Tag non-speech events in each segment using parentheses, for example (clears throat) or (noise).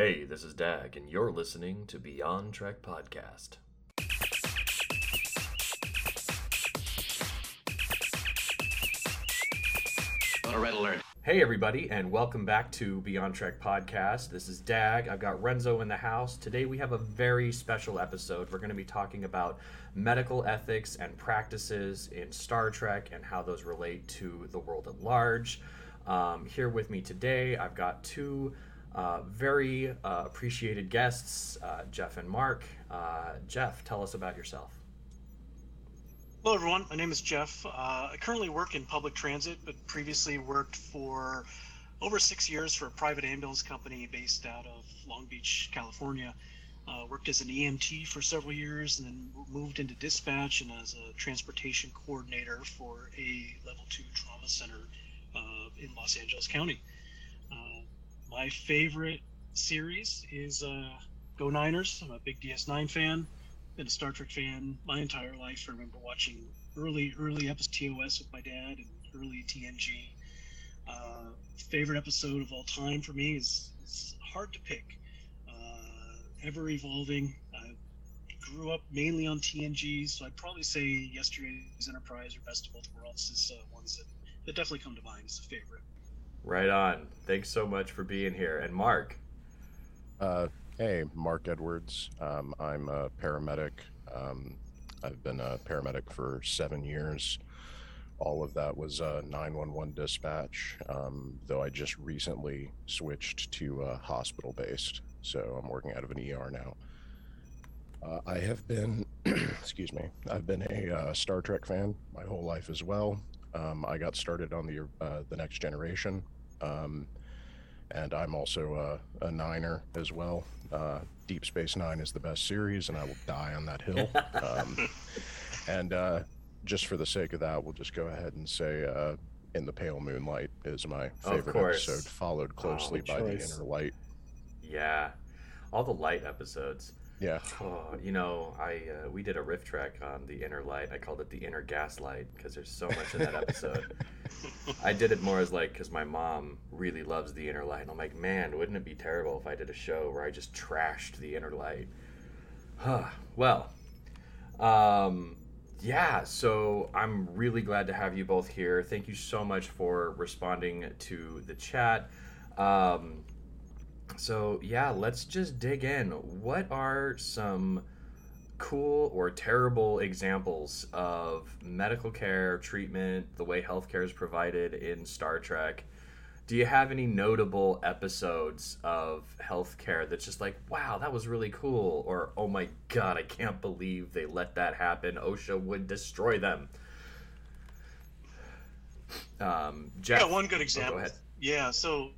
Hey, this is Dag, and you're listening to Beyond Trek Podcast. A red alert. Hey, everybody, and welcome back to Beyond Trek Podcast. This is Dag. I've got Renzo in the house. Today, we have a very special episode. We're going to be talking about medical ethics and practices in Star Trek and how those relate to the world at large. Um, here with me today, I've got two uh, very uh, appreciated guests, uh, Jeff and Mark. Uh, Jeff, tell us about yourself. Hello, everyone. My name is Jeff. Uh, I currently work in public transit, but previously worked for over six years for a private ambulance company based out of Long Beach, California. Uh, worked as an EMT for several years and then moved into dispatch and as a transportation coordinator for a level two trauma center in Los Angeles County. My favorite series is uh, Go Niners. I'm a big DS9 fan been a Star Trek fan my entire life. I remember watching early, early episode TOS with my dad and early TNG. Uh, favorite episode of all time for me is, is hard to pick. Uh, ever evolving. I grew up mainly on TNG, so I'd probably say Yesterday's Enterprise or Best of Both Worlds is uh, ones that, that definitely come to mind as a favorite. Right on. Thanks so much for being here. And Mark. Uh, Hey, Mark Edwards. Um, I'm a paramedic. Um, I've been a paramedic for seven years. All of that was uh, 911 dispatch, um, though I just recently switched to uh, hospital based. So I'm working out of an ER now. Uh, I have been, (clears throat) excuse me, I've been a uh, Star Trek fan my whole life as well. Um, I got started on the uh, the Next Generation. Um, and I'm also a, a Niner as well. Uh, Deep Space Nine is the best series, and I will die on that hill. (laughs) Um, and uh, just for the sake of that, we'll just go ahead and say uh, "In the Pale Moonlight" is my favorite episode, followed closely oh, by. "The Inner Light." Yeah, all the light episodes. Yeah. Oh, you know, I uh, we did a riff track on the inner light. I called it the inner gaslight because there's so much in that episode. (laughs) I did it more as like because my mom really loves the inner light. And I'm like, man, wouldn't it be terrible if I did a show where I just trashed the inner light? Huh. well, um, yeah. So I'm really glad to have you both here. Thank you so much for responding to the chat. Um, so, yeah, let's just dig in. What are some cool or terrible examples of medical care, treatment, the way healthcare is provided in Star Trek? Do you have any notable episodes of healthcare that's just like, wow, that was really cool? Or, oh my god, I can't believe they let that happen. OSHA would destroy them. Um, Jeff, yeah, one good example. Oh, go yeah, so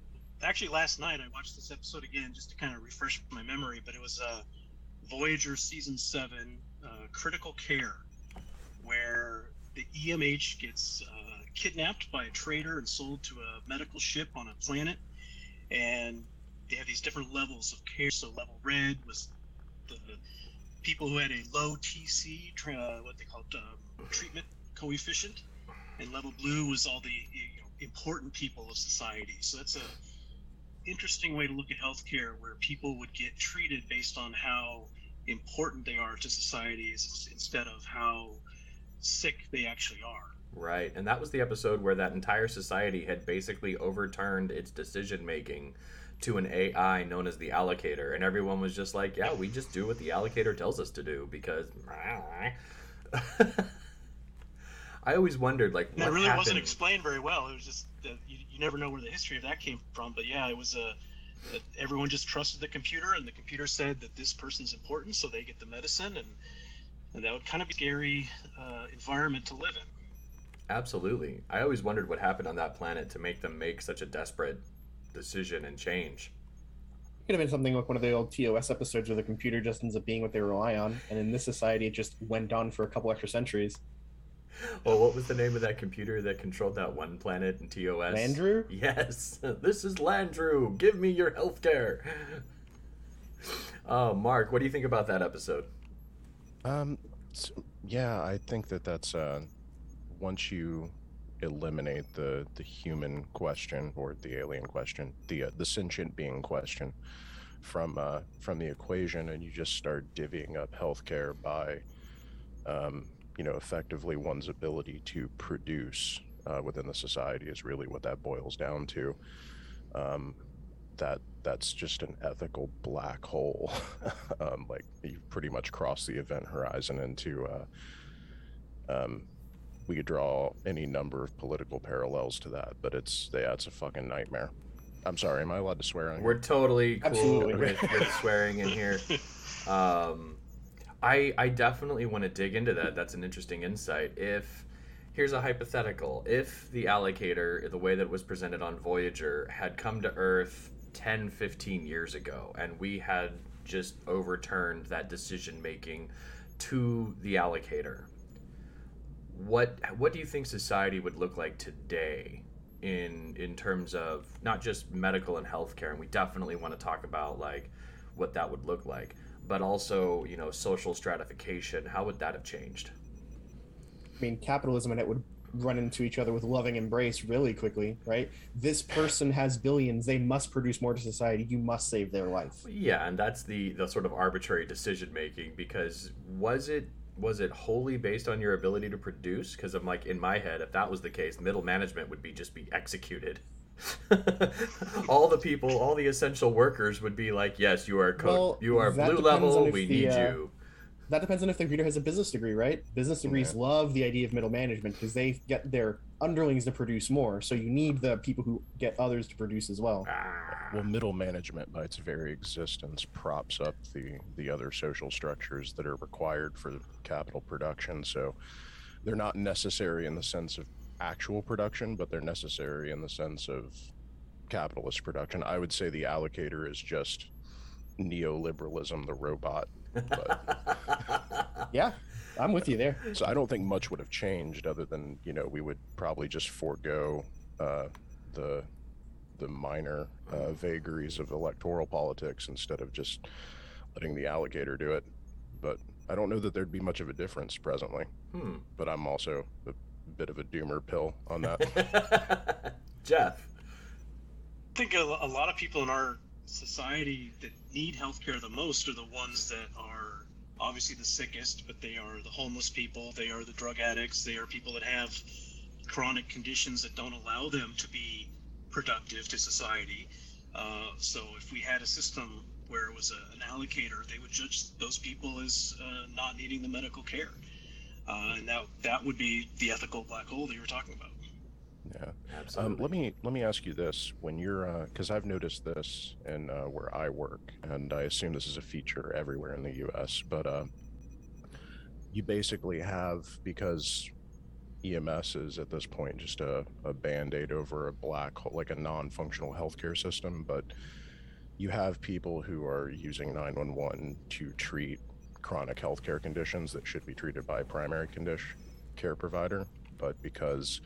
actually last night I watched this episode again just to kind of refresh my memory, but it was uh, Voyager season seven, uh, Critical Care, where the EMH gets uh, kidnapped by a trader and sold to a medical ship on a planet, and they have these different levels of care. So level red was the people who had a low TC, what they called um, treatment coefficient, and level blue was all the you know, important people of society. So that's a interesting way to look at healthcare where people would get treated based on how important they are to society instead of how sick they actually are. Right. And that was the episode where that entire society had basically overturned its decision making to an AI known as the allocator. And everyone was just like, yeah, we just do what the allocator tells us to do because. (laughs) I always wondered, like, what it really happened? wasn't explained very well. It was just that you never know where the history of that came from. But yeah, it was a uh, everyone just trusted the computer, and the computer said that this person's important, so they get the medicine, and and that would kind of be a scary uh, environment to live in. Absolutely, I always wondered what happened on that planet to make them make such a desperate decision and change. It could have been something like one of the old TOS episodes where the computer just ends up being what they rely on, and in this society, it just went on for a couple extra centuries. (laughs) well, what was the name of that computer that controlled that one planet in TOS? Landru? Yes. (laughs) This is Landru. Give me your healthcare. Oh, Mark, what do you think about that episode? Um, so, yeah, I think that that's uh, once you eliminate the the human question or the alien question, the uh, the sentient being question, from uh, from the equation, and you just start divvying up healthcare by, um, you know, effectively one's ability to produce uh, within the society is really what that boils down to. Um, that that's just an ethical black hole. (laughs) um, like you pretty much cross the event horizon into. Uh, um, we could draw any number of political parallels to that, but it's yeah, it's a fucking nightmare. I'm sorry, am I allowed to swear on We're here? totally cool Absolutely. with, with swearing in here. (laughs) Um, I I definitely want to dig into that. That's an interesting insight. If here's a hypothetical: if the allocator, the way that it was presented on Voyager, had come to Earth 10, 15 years ago, and we had just overturned that decision making to the allocator, what what do you think society would look like today? in in terms of not just medical and healthcare, and we definitely want to talk about like what that would look like, but also you know social stratification. How would that have changed? I mean, capitalism and it would run into each other with loving embrace really quickly, right? This person has billions; they must produce more to society. You must save their life. Yeah, and that's the the sort of arbitrary decision making because was it was it wholly based on your ability to produce? Because I'm like in my head, if that was the case, middle management would be just be executed. (laughs) all the people, all the essential workers would be like, "Yes, you are code, Well, you are blue level. We the, need uh, you." That depends on if the computer has a business degree, right? Business degrees love the idea of middle management because they get their underlings to produce more. So you need the people who get others to produce as well. Ah. Well, middle management, by its very existence, props up the the other social structures that are required for capital production. So they're not necessary in the sense of actual production, but they're necessary in the sense of capitalist production. I would say the allocator is just neoliberalism, the robot. But (laughs) Yeah, I'm with you there. so I don't think much would have changed, other than you know we would probably just forego uh, the the minor uh, vagaries of electoral politics instead of just letting the alligator do it. But I don't know that there'd be much of a difference presently. Hmm. But I'm also bit of a doomer pill on that. (laughs) Jeff. I think a, a lot of people in our society that need healthcare the most are the ones that are obviously the sickest, but they are the homeless people, they are the drug addicts, they are people that have chronic conditions that don't allow them to be productive to society. Uh, so if we had a system where it was a, an allocator, they would judge those people as uh, not needing the medical care. Uh, and that that would be the ethical black hole that you were talking about. yeah. Absolutely. Um, let me let me ask you this: When you're, because I've noticed this in uh, where I work, and I assume this is a feature everywhere in the U.S., but uh, you basically have because EMS is at this point just a, a band-aid over a black hole, like a non-functional healthcare system, but you have people who are using 911 to treat chronic healthcare conditions that should be treated by a primary condition care provider, but because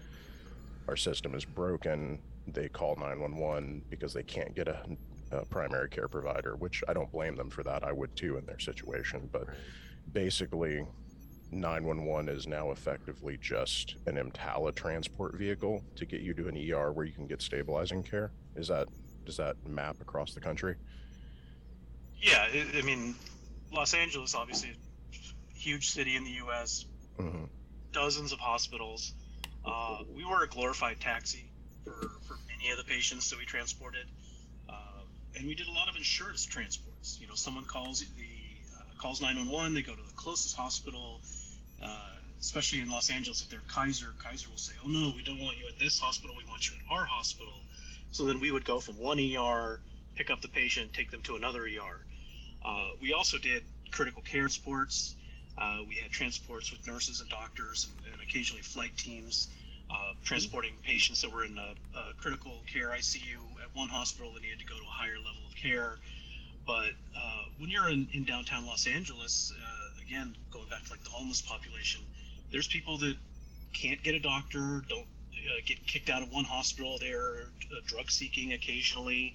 our system is broken, they call 911 because they can't get a, a primary care provider, which I don't blame them for that. I would too in their situation. But Right. basically, 911 is now effectively just an EMTALA transport vehicle to get you to an ER where you can get stabilizing care. Is that does that map across the country? Yeah, I mean, Los Angeles, obviously, a huge city in the U.S., hmm dozens of hospitals. Uh, we were a glorified taxi for, for many of the patients that we transported, uh, and we did a lot of insurance transports. You know, someone calls the uh, calls 911, they go to the closest hospital. Uh, especially in Los Angeles, if they're Kaiser, Kaiser will say, "Oh no, we don't want you at this hospital. We want you at our hospital." So then we would go from one ER, pick up the patient, take them to another ER. Uh, we also did critical care sports. Uh, we had transports with nurses and doctors and, and occasionally flight teams uh, transporting patients that were in a, a critical care ICU at one hospital that needed to go to a higher level of care. But uh, when you're in, in downtown Los Angeles, uh, again, going back to like the homeless population, there's people that can't get a doctor, don't uh, get kicked out of one hospital. They're drug seeking occasionally.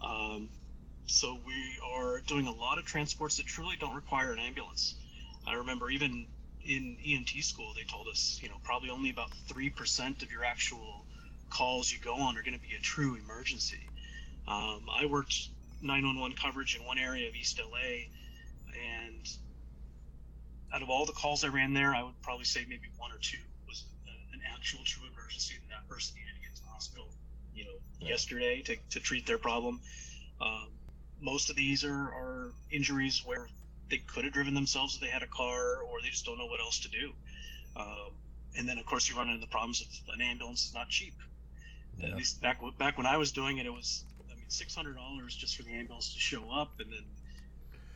Um, so we are doing a lot of transports that truly don't require an ambulance. I remember even in EMT school, they told us, you know, probably only about 3% of your actual calls you go on are going to be a true emergency. Um, I worked 911 coverage in one area of East LA, and out of all the calls I ran there, I would probably say maybe one or two was an actual true emergency that that person needed to get to the hospital, you know, Yeah. yesterday to, to treat their problem. Um, most of these are, are injuries where they could have driven themselves if they had a car, or they just don't know what else to do. Um, and then, of course, you run into the problems of an ambulance is not cheap. Yeah. At least back back when I was doing it, it was I mean six hundred dollars just for the ambulance to show up, and then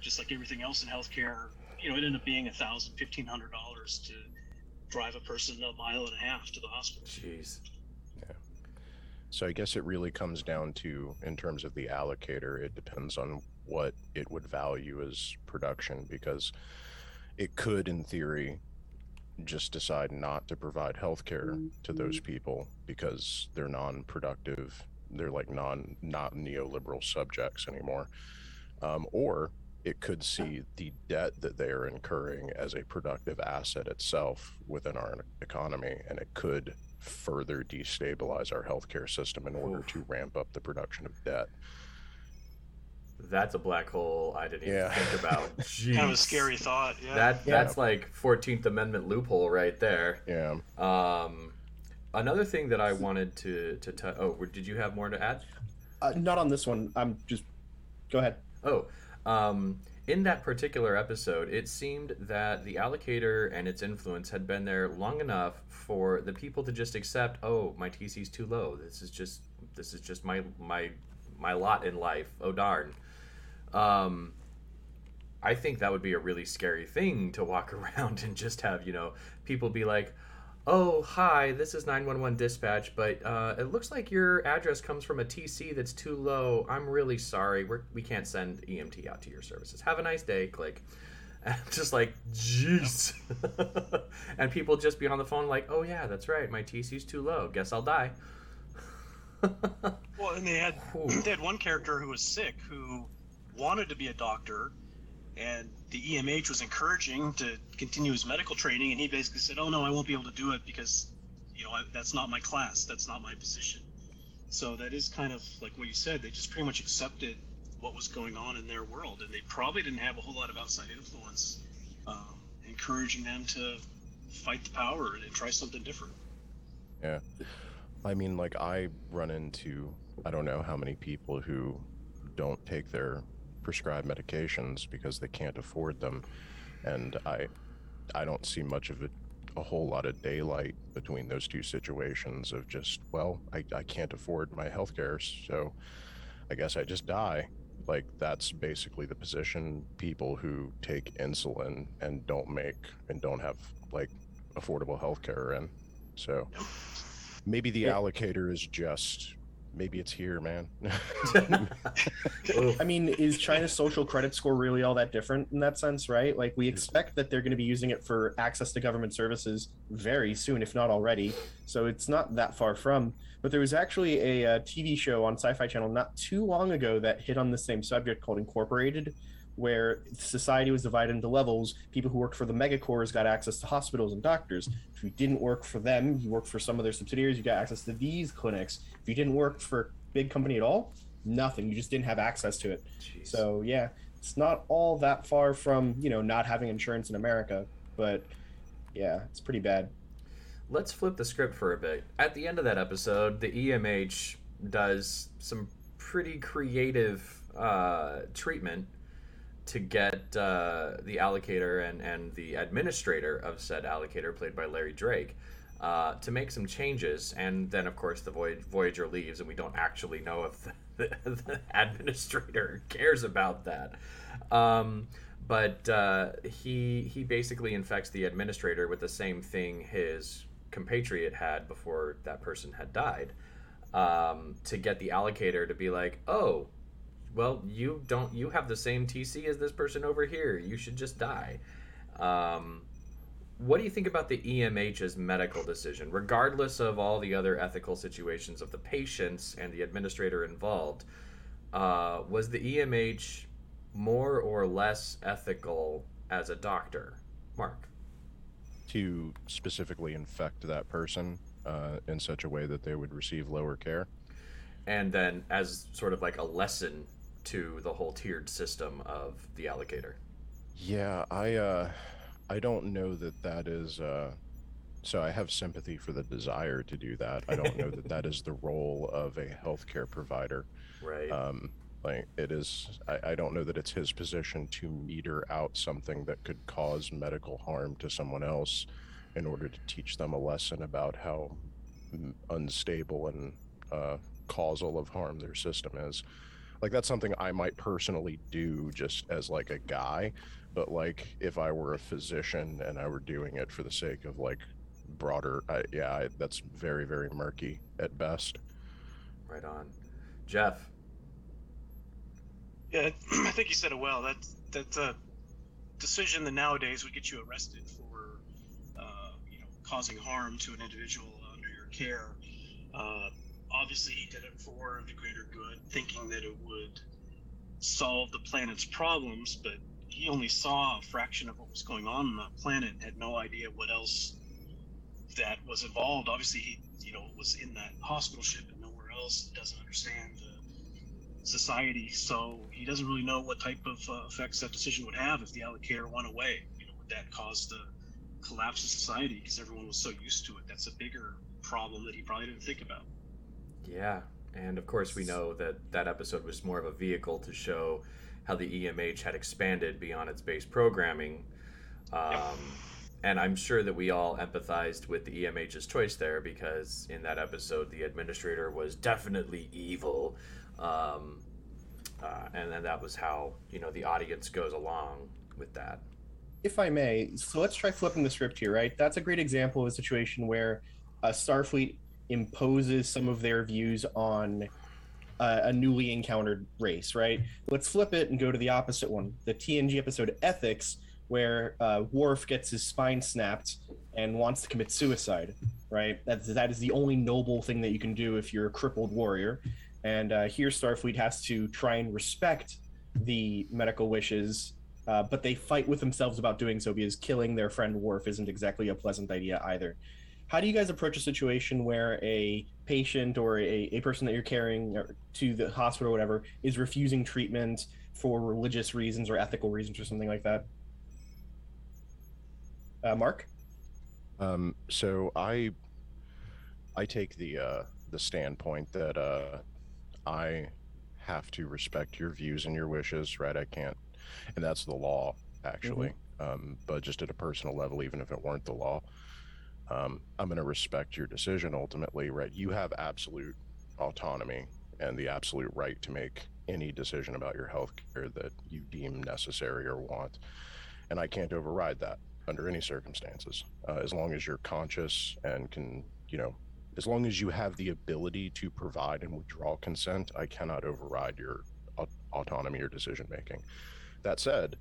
just like everything else in healthcare, you know, it ended up being a thousand, fifteen hundred dollars to drive a person a mile and a half to the hospital. Jeez. So I guess it really comes down to, in terms of the allocator, it depends on what it would value as production because it could, in theory, just decide not to provide healthcare to those people because they're non-productive. They're like non, not neoliberal subjects anymore. Um, or it could see the debt that they are incurring as a productive asset itself within our economy, and it could further destabilize our healthcare system in order Oof. to ramp up the production of debt. That's a black hole I didn't even think about. (laughs) Jeez. Kind of a scary thought. Yeah. That Yeah. that's like Fourteenth Amendment loophole right there. Yeah. Um, another thing that I wanted to to t- oh, did you have more to add? Uh, not on this one. I'm just. Go ahead. Oh, um, in that particular episode, it seemed that the allocator and its influence had been there long enough for the people to just accept, oh, my TC's too low. This is just this is just my my my lot in life. Oh darn. Um, I think that would be a really scary thing to walk (laughs) around and just have you know people be like. Oh, hi, this is 911 dispatch, but uh, it looks like your address comes from a TC that's too low. I'm really sorry. We're, we can't send EMT out to your services. Have a nice day. Click. (laughs) And I'm just like, jeez. (laughs) and people just be on the phone like, oh, yeah, that's right. My TC's too low. Guess I'll die. (laughs) Well, and they had Ooh. they had one character who was sick who wanted to be a doctor, and the EMH was encouraging to continue his medical training, and he basically said, "Oh no, I won't be able to do it because, you know, I, that's not my class, that's not my position." So that is kind of like what you said. They just pretty much accepted what was going on in their world, and they probably didn't have a whole lot of outside influence um, encouraging them to fight the power and try something different. Yeah, I mean, like, I run into, I don't know how many people who don't take their prescribed medications because they can't afford them. And I, I don't see much of a, a whole lot of daylight between those two situations of just, well, I, I can't afford my health care, so I guess I just die. Like, that's basically the position people who take insulin and don't make and don't have, like, affordable health care are in. So maybe the Yeah. allocator is just maybe it's here, man. (laughs) I mean, is China's social credit score really all that different in that sense, right? Like, we expect that they're going to be using it for access to government services very soon, if not already. So it's not that far from. But there was actually a, uh TV show on Sci Fi Channel not too long ago that hit on the same subject called Incorporated, where society was divided into levels. People who worked for the megacorps got access to hospitals and doctors. If you didn't work for them, you worked for some of their subsidiaries, you got access to these clinics. If you didn't work for a big company at all, nothing. You just didn't have access to it. Jeez. So yeah, it's not all that far from you know not having insurance in America, but yeah, it's pretty bad. Let's flip the script for a bit. At the end of that episode, the EMH does some pretty creative uh, treatment to get uh, the allocator and, and the administrator of said allocator, played by Larry Drake, uh, to make some changes. And then, of course, the Voy- Voyager leaves, and we don't actually know if the, (laughs) the, administrator cares about that. Um, but uh, he he basically infects the administrator with the same thing his compatriot had before that person had died, um, to get the allocator to be like, oh, well, you don't you have the same TC as this person over here. You should just die. Um, what do you think about the EMH's medical decision, regardless of all the other ethical situations of the patients and the administrator involved? Uh, was the EMH more or less ethical as a doctor? Mark. to specifically infect that person uh, in such a way that they would receive lower care. and then as sort of like a lesson to the whole tiered system of the allocator. Yeah, I uh, I don't know that that is. Uh, so I have sympathy for the desire to do that. I don't know that that is the (laughs) role of a healthcare provider. Right. Um, like it is, I, I don't know that it's his position to meter out something that could cause medical harm to someone else in order to teach them a lesson about how unstable and uh, causal of harm their system is. Like that's something I might personally do just as like a guy, but like if I were a physician and I were doing it for the sake of like broader, I, yeah, I, that's very very murky at best. right on. Jeff. Yeah, (clears throat) I think you said it well. That that's a decision that nowadays would get you arrested for, uh, you know, causing harm to an individual under your care. Uh, obviously, he did it for the greater good, thinking that it would solve the planet's problems. But he only saw a fraction of what was going on on the planet, and had no idea what else that was involved. Obviously, he, you know, was in that hospital ship and nowhere else. Doesn't understand the society, so he doesn't really know what type of uh, effects that decision would have if the allocator went away. You know, would that cause the collapse of society because everyone was so used to it? That's a bigger problem that he probably didn't think about. Yeah, and of course we know that that episode was more of a vehicle to show how the EMH had expanded beyond its base programming. Um, And I'm sure that we all empathized with the EMH's choice there because in that episode the administrator was definitely evil. Um, uh, and then that was how you know the audience goes along with that. if I may, so let's try flipping the script here, right? That's a great example of a situation where uh, Starfleet imposes some of their views on uh, a newly encountered race, right? Let's flip it and go to the opposite one the TNG episode Ethics, where uh, Worf gets his spine snapped and wants to commit suicide, right? That's, that is the only noble thing that you can do if you're a crippled warrior. And uh, here, Starfleet has to try and respect the medical wishes uh, but they fight with themselves about doing so because killing their friend Worf isn't exactly a pleasant idea either. How do you guys approach a situation where a patient or a, a person that you're carrying to the hospital or whatever is refusing treatment for religious reasons or ethical reasons or something like that? Uh, Mark? Um, so I I take the uh, the standpoint that uh, I have to respect your views and your wishes, right? I can't, and that's the law actually. Um, but just at a personal level, even if it weren't the law, um, I'm going to respect your decision ultimately, right? You have absolute autonomy and the absolute right to make any decision about your health care that you deem necessary or want, and I can't override that under any circumstances, uh, as long as you're conscious and can, you know, as long as you have the ability to provide and withdraw consent, I cannot override your autonomy or decision making. That said,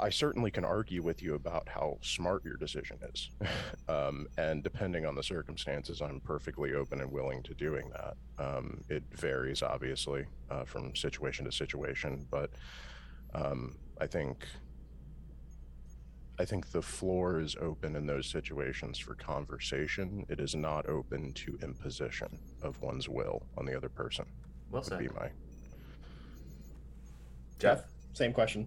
I certainly can argue with you about how smart your decision is. (laughs) um, and depending on the circumstances, I'm perfectly open and willing to doing that. Um, it varies, obviously, uh, from situation to situation, but um, I think I think the floor is open in those situations for conversation. It is not open to imposition of one's will on the other person. Well Would be said. my Jeff. Same question.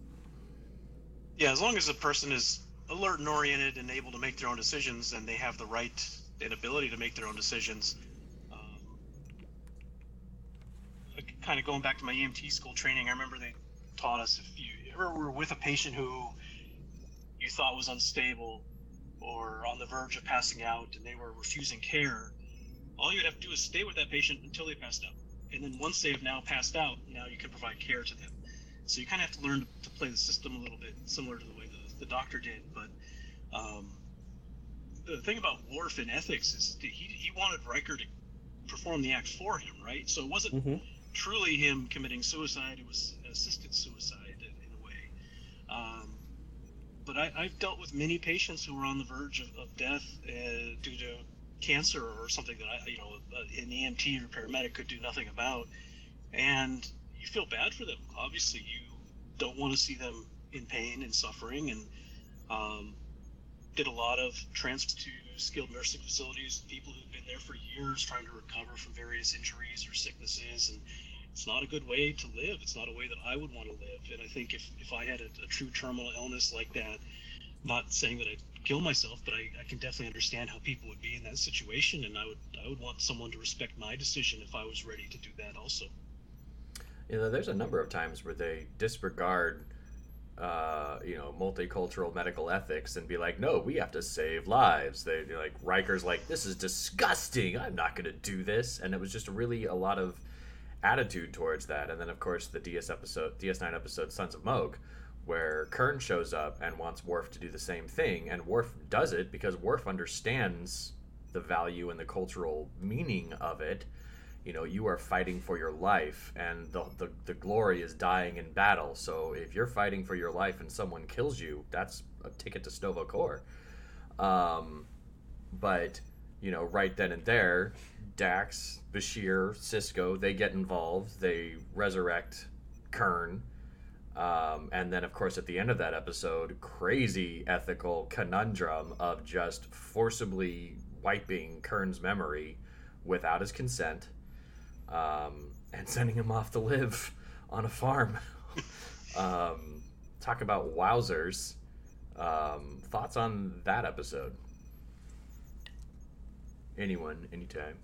Yeah, as long as the person is alert and oriented and able to make their own decisions, and they have the right and ability to make their own decisions. Um, kind of going back to my EMT school training, I remember they taught us if you ever were with a patient who you thought was unstable or on the verge of passing out and they were refusing care, all you'd have to do is stay with that patient until they passed out. And then once they have now passed out, now you can provide care to them. So you kind of have to learn to play the system a little bit similar to the way the, the doctor did. But um, the thing about Worf in ethics is that he, he wanted Riker to perform the act for him, right? So it wasn't Mhm. truly him committing suicide, it was assisted suicide in, in a way. Um, but I, I've dealt with many patients who were on the verge of, of death uh, due to cancer or something that I, you know, uh, an EMT or paramedic could do nothing about. And you feel bad for them. Obviously, you don't want to see them in pain and suffering. And um, did a lot of transfers to skilled nursing facilities, people who've been there for years trying to recover from various injuries or sicknesses. And it's not a good way to live. It's not a way that I would want to live. And I think if, if I had a, a true terminal illness like that, not saying that I'd kill myself, but I, I can definitely understand how people would be in that situation, and I would I would want someone to respect my decision if I was ready to do that also. You know, there's a number of times where they disregard, uh, you know, multicultural medical ethics and be like, no, we have to save lives. They like Riker's like, this is disgusting. I'm not going to do this, and it was just really a lot of attitude towards that. And then of course the DS episode, DS9 episode, Sons of Mogh, where Kurn shows up and wants Worf to do the same thing, and Worf does it because Worf understands the value and the cultural meaning of it. You know, you are fighting for your life, and the, the, the glory is dying in battle. So if you're fighting for your life and someone kills you, that's a ticket to Sto-vo-kor. Um, but, you know, right then and there, Dax, Bashir, Sisko they get involved. They resurrect Kurn. Um, and then, of course, at the end of that episode, crazy ethical conundrum of just forcibly wiping Kurn's memory without his consent um, and sending him off to live on a farm. um, talk about wowzers. Um, thoughts on that episode? Anyone, anytime.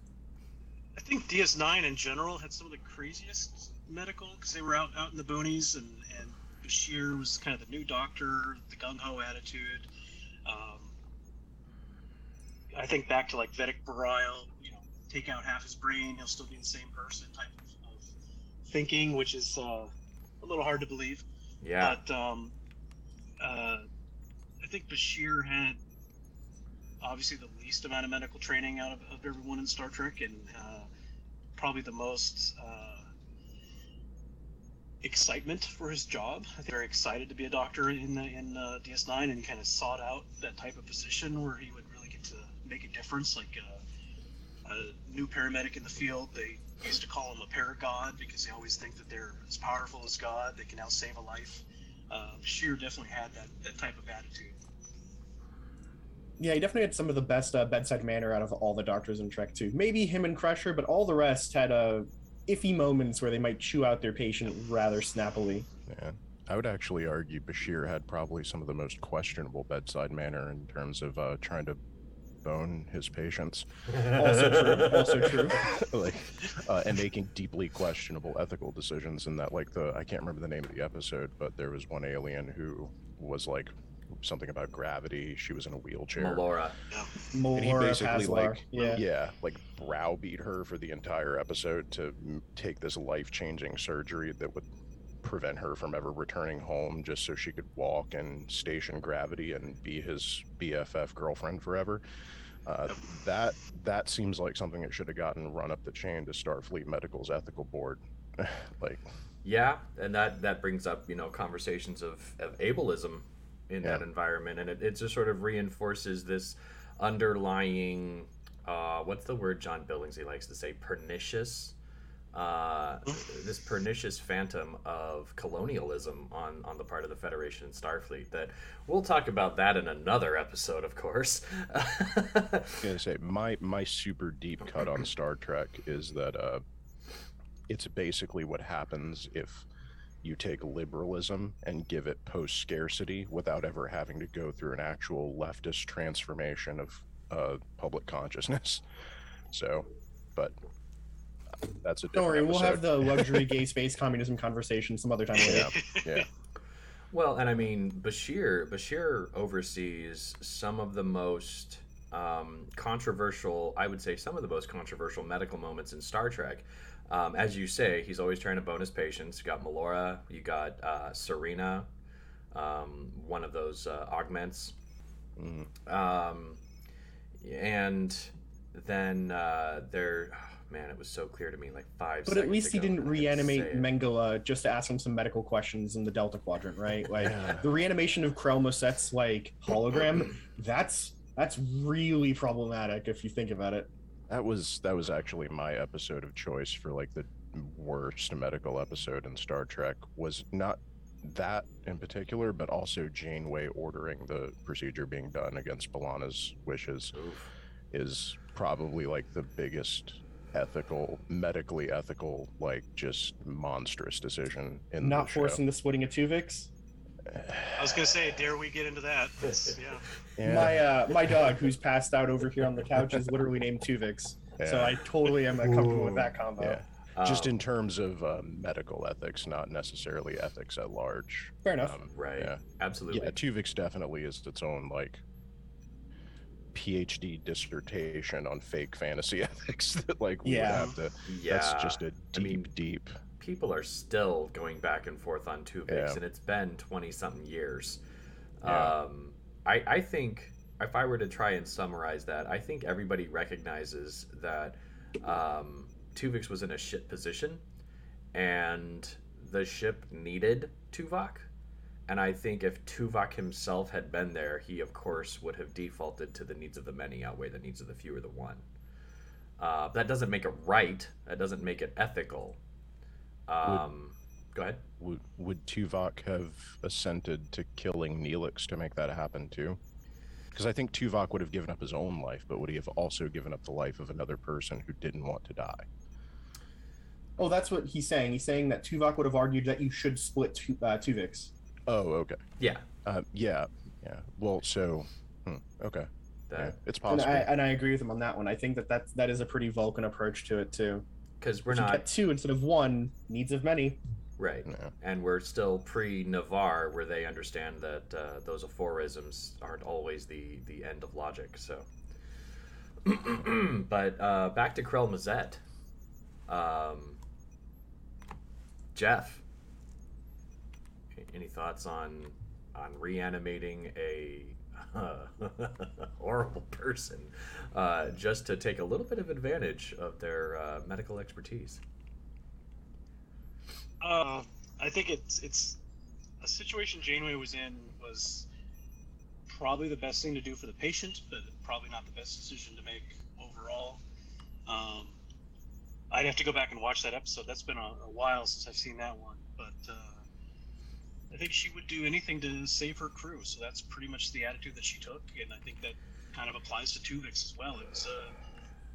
I think DS9 in general had some of the craziest medical because they were out out in the boonies, and and Bashir was kind of the new doctor, the gung ho attitude. Um, I think back to like Vedek Bareil, you take out half his brain, he'll still be the same person type of, of thinking, which is uh, a little hard to believe. Yeah. But um, uh, I think Bashir had obviously the least amount of medical training out of, of everyone in Star Trek, and uh, probably the most uh, excitement for his job. I think very excited to be a doctor in the, in uh, DS9, and he kind of sought out that type of position where he would really get to make a difference. Like uh, a new paramedic in the field, they used to call him a paragod because they always think that they're as powerful as God. They can now save a life. Uh, Sheer definitely had that, that type of attitude. Yeah, he definitely had some of the best uh, bedside manner out of all the doctors in Trek too. Maybe him and Crusher, but all the rest had uh, iffy moments where they might chew out their patient rather snappily. Yeah. I would actually argue Bashir had probably some of the most questionable bedside manner in terms of uh, trying to bone his patients. (laughs) Also true. Also true. (laughs) like, uh, and making deeply questionable ethical decisions. And that, like, the I can't remember the name of the episode, but there was one alien who was like something about gravity. She was in a wheelchair. Melora. And he basically Pazlar. like yeah. yeah like browbeat her for the entire episode to m- take this life-changing surgery that would prevent her from ever returning home just so she could walk and station gravity and be his bff girlfriend forever. Uh, that that seems like something that should have gotten run up the chain to starfleet medical's ethical board. (sighs) Like Yeah, and that that brings up you know conversations of, of ableism in that environment, and it, it just sort of reinforces this underlying uh, what's the word John Billingsley likes to say pernicious. Uh, this pernicious phantom of colonialism on, on the part of the Federation and Starfleet. That we'll talk about that in another episode, of course. I was gonna say (laughs) my my super deep cut on Star Trek is that uh, it's basically what happens if you take liberalism and give it post scarcity without ever having to go through an actual leftist transformation of uh, public consciousness. So, but that's a Don't different worry, we'll have the luxury gay (laughs) space communism conversation some other time later. yeah, yeah. (laughs) Well, and I mean, Bashir Bashir oversees some of the most um, controversial, I would say, some of the most controversial medical moments in Star Trek. Um, as you say, he's always trying to bonus patients. You got Melora, you got uh, Sarina, um, one of those uh, augments, um, and then uh, there. Man, it was so clear to me like five. But at seconds least he didn't and didn't reanimate say. Mengele uh, just to ask him some medical questions in the Delta Quadrant, right? Like Yeah. the reanimation of Krell Moset's like hologram, that's that's really problematic if you think about it. That was that was actually my episode of choice for like the worst medical episode in Star Trek was not that in particular, but also Janeway ordering the procedure being done against B'Elanna's wishes Oof. is probably like the biggest ethical, medically ethical, like just monstrous decision in Not the show. forcing the splitting of Tuvix. I was gonna say, dare we get into that? (laughs) Yeah. Yeah, My uh, my dog, who's passed out over here on the couch, is literally named Tuvix. So I totally am comfortable with that combo. yeah. Just Um, in terms of uh, medical ethics, not necessarily ethics at large. Fair enough. Um, right. Yeah. Absolutely. Yeah, Tuvix definitely is its own like PhD dissertation on fake fantasy (laughs) ethics that like we Yeah. would have to. Yeah. That's just a deep, mean, deep. people are still going back and forth on Tuvix, Yeah. and it's been 20 something years. Yeah. Um, I, I think if I were to try and summarize that, I think everybody recognizes that um, Tuvix was in a shit position, and the ship needed Tuvok. And I think if Tuvok himself had been there, he of course would have defaulted to the needs of the many outweigh the needs of the few or the one. Uh, that doesn't make it right. That doesn't make it ethical. Um, go ahead. Would would Tuvok have assented to killing Neelix to make that happen too? Because I think Tuvok would have given up his own life, but would he have also given up the life of another person who didn't want to die? Oh, that's what he's saying. He's saying that Tuvok would have argued that you should split tu- uh, Tuvix. Oh, okay. Yeah, Uh, yeah, yeah. Well, so, hmm, okay, yeah, that it's And possible. I and I agree with him on that one. I think that that, that is a pretty Vulcan approach to it too. because we're If you not get two instead of one, needs of many. right, Yeah. and we're still pre-Navarre, where they understand that uh, those aphorisms aren't always the the end of logic. So, (clears throat) but uh, back to Krell Moset. Um, Jeff, a- any thoughts on on reanimating (laughs) a horrible person uh, just to take a little bit of advantage of their uh, medical expertise? Uh, I think it's it's a situation Janeway was in was probably the best thing to do for the patient, but probably not the best decision to make overall. Um, I'd have to go back and watch that episode. That's been a, a while since I've seen that one, but uh, I think she would do anything to save her crew. So that's pretty much the attitude that she took, and I think that kind of applies to Tuvix as well. It was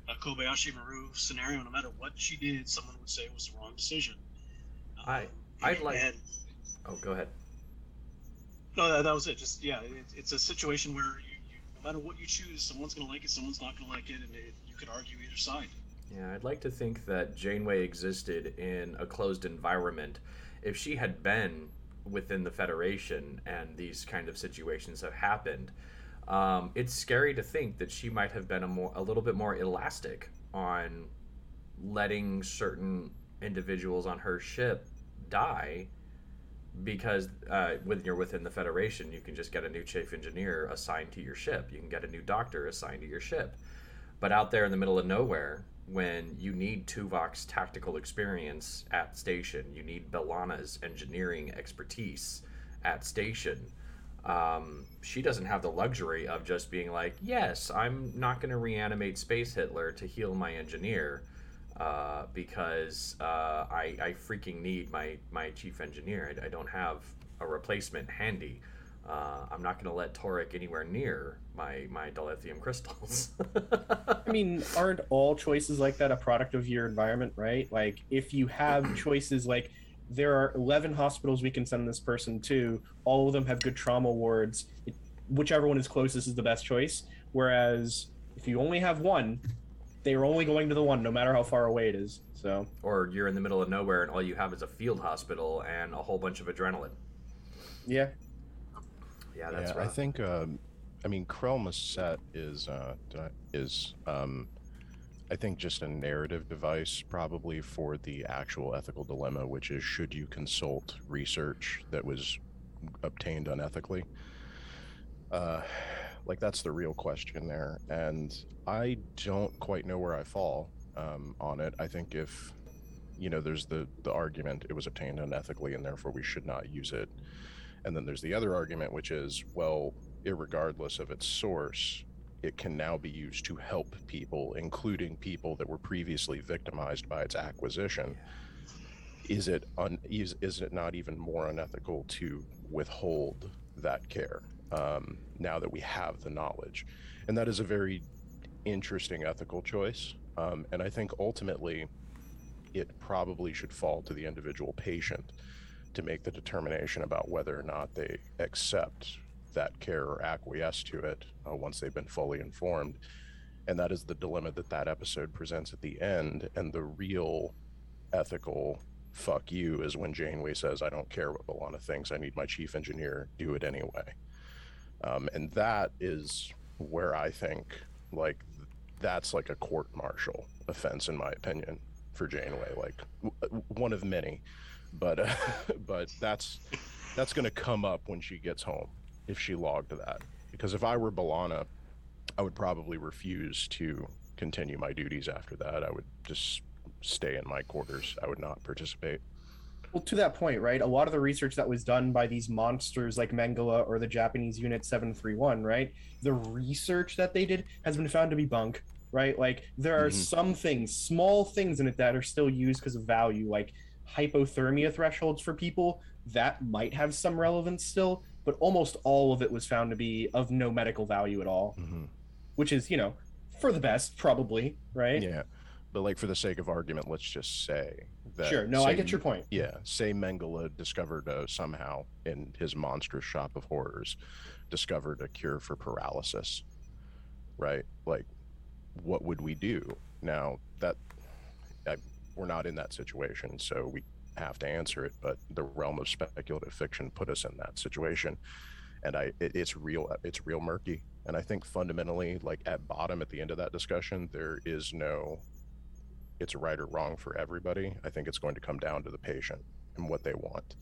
a, a Kobayashi Maru scenario. No matter what she did, someone would say it was the wrong decision. I- Um, I'd like- and- Oh, go ahead. no, that, that was it. Just yeah, it, it's a situation where you, you, no matter what you choose, someone's going to like it, someone's not going to like it, and it, you could argue either side. Yeah, I'd like to think that Janeway existed in a closed environment. If she had been within the Federation and these kind of situations have happened, um, it's scary to think that she might have been a more a little bit more elastic on letting certain individuals on her ship die because uh, when you're within the Federation, you can just get a new chief engineer assigned to your ship. You can get a new doctor assigned to your ship. But out there in the middle of nowhere, when you need Tuvok's tactical experience at station, you need B'Elanna's engineering expertise at station. Um, she doesn't have the luxury of just being like, "Yes, I'm not going to reanimate Space Hitler to heal my engineer." uh, because uh, I, I freaking need my, my chief engineer. I, I don't have a replacement handy. Uh, I'm not going to let Vorik anywhere near my, my dilithium crystals. (laughs) I mean, aren't all choices like that a product of your environment, right? Like, if you have (clears throat) choices like there are 11 hospitals we can send this person to, all of them have good trauma wards. It, whichever one is closest is the best choice. Whereas if you only have one, they are only going to the one, no matter how far away it is. So, or you're in the middle of nowhere and all you have is a field hospital and a whole bunch of adrenaline. yeah, Yeah, that's yeah, I think. Um, I mean, set is uh, is um, I think just a narrative device, probably for the actual ethical dilemma, which is should you consult research that was obtained unethically? Uh, like that's the real question there, and I don't quite know where I fall um, on it. I think if you know, there's the the argument it was obtained unethically, and therefore we should not use it. And then there's the other argument, which is, well, irregardless of its source, it can now be used to help people, including people that were previously victimized by its acquisition. Is it un- is, is it not even more unethical to withhold that care um, now that we have the knowledge? And that is a very interesting ethical choice. Um, and I think ultimately it probably should fall to the individual patient to make the determination about whether or not they accept that care or acquiesce to it uh, once they've been fully informed. And that is the dilemma that that episode presents at the end. And the real ethical fuck you is when Janeway says, I don't care what B'Elanna thinks. I need my chief engineer. Do it anyway. Um, and that is where I think, like, that's like a court martial offense, in my opinion, for Janeway. Like, w- one of many. But, uh, (laughs) but that's that's going to come up when she gets home if she logged that. Because if I were B'Elanna, I would probably refuse to continue my duties after that. I would just stay in my quarters. I would not participate. Well, to that point, right? A lot of the research that was done by these monsters like Mengele or the Japanese Unit 731, right? The research that they did has been found to be bunk, right? Like there are Mhm. some things, small things in it that are still used because of value, like hypothermia thresholds for people that might have some relevance still, but almost all of it was found to be of no medical value at all, which is, you know, for the best, probably, right? Yeah. But like for the sake of argument, let's just say that. Sure. No, I get your point. Yeah. Say Mengele discovered uh, somehow in his monstrous shop of horrors, discovered a cure for paralysis. Right. Like, what would we do now? That I, we're not in that situation, so we have to answer it. But the realm of speculative fiction put us in that situation, and I it, it's real. It's real murky. And I think fundamentally, like at bottom, at the end of that discussion, there is no it's right or wrong for everybody. I think it's going to come down to the patient and what they want.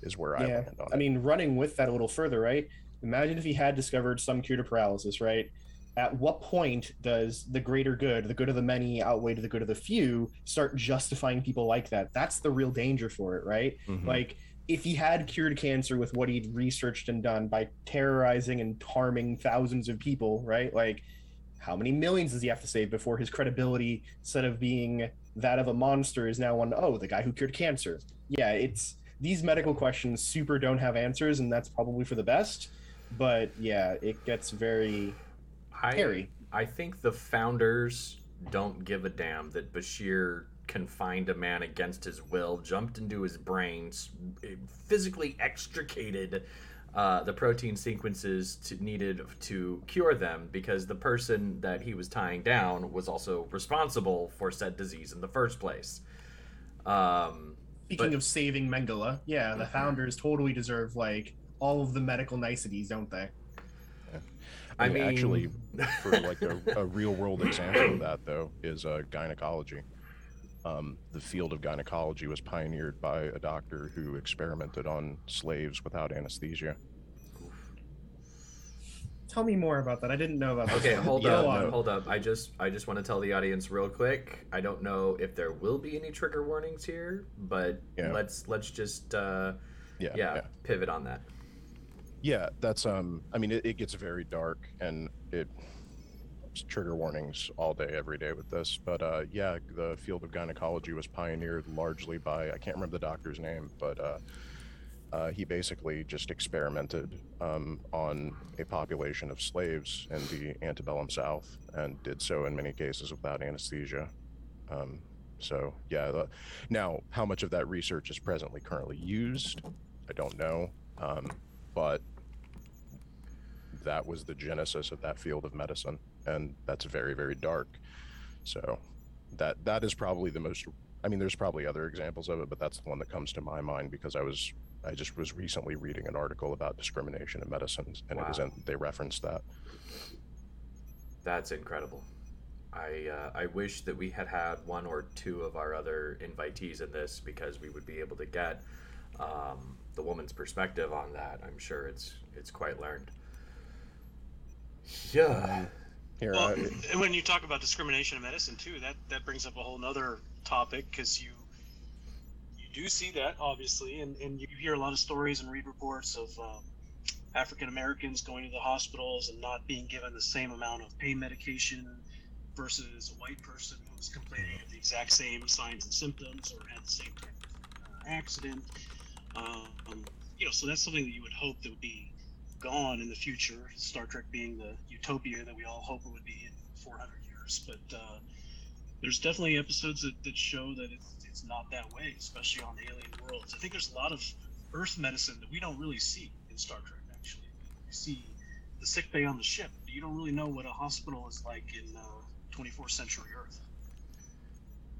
Is where I yeah. land on I it. mean, running with that a little further, right? Imagine if he had discovered some cure to paralysis, right? At what point does the greater good, the good of the many outweigh the good of the few, start justifying people like that? That's the real danger for it, right? Mhm. Like, if he had cured cancer with what he'd researched and done by terrorizing and harming thousands of people, right? Like, how many millions does he have to save before his credibility, instead of being that of a monster, is now on, oh, the guy who cured cancer? Yeah, it's these medical questions super don't have answers, and that's probably for the best. But yeah, it gets very I, hairy. I think the founders don't give a damn that Bashir confined a man against his will, jumped into his brains, physically extricated uh, the protein sequences to, needed to cure them because the person that he was tying down was also responsible for said disease in the first place. Um, Speaking But- of saving Mengele, yeah, the founders totally deserve like all of the medical niceties, don't they? I I mean, mean- (laughs) actually, for like a, a real world example of that, though, is uh, gynecology. Um, the field of gynecology was pioneered by a doctor who experimented on slaves without anesthesia. Tell me more about that. I didn't know about that. Okay, hold Yeah, up, no. hold up. I just I just want to tell the audience real quick. I don't know if there will be any trigger warnings here, but Yeah. let's let's just uh, Yeah, yeah, yeah, pivot on that. Yeah, That's um. I mean, it, it gets very dark, and it trigger warnings all day, every day with this. But uh, yeah, the field of gynecology was pioneered largely by I can't remember the doctor's name, but uh, uh, he basically just experimented um, on a population of slaves in the antebellum South, and did so in many cases without anesthesia. Um, so yeah, the, now how much of that research is presently currently used, I don't know. Um, but that was the genesis of that field of medicine and that's very very dark so that that is probably the most i mean there's probably other examples of it but that's the one that comes to my mind because i was i just was recently reading an article about discrimination in medicines and it was Wow. in they referenced that That's incredible. I uh, I wish that we had had one or two of our other invitees in this because we would be able to get um, the woman's perspective on that. I'm sure it's it's quite learned. Yeah. here Well, I, when you talk about discrimination in medicine too, that that brings up a whole other topic because you you do see that obviously, and and you hear a lot of stories and read reports of um, African Americans going to the hospitals and not being given the same amount of pain medication versus a white person who was complaining of the exact same signs and symptoms or had the same type of uh, accident. Um, you know, so that's something that you would hope that would be gone in the future. Star Trek being the utopia that we all hope it would be in 400 years but uh, there's definitely episodes that, that show that it's, it's not that way, especially on alien worlds. I think there's a lot of Earth medicine that we don't really see in Star Trek. Actually, you see the sick bay on the ship. But you don't really know what a hospital is like in uh, 24th century Earth.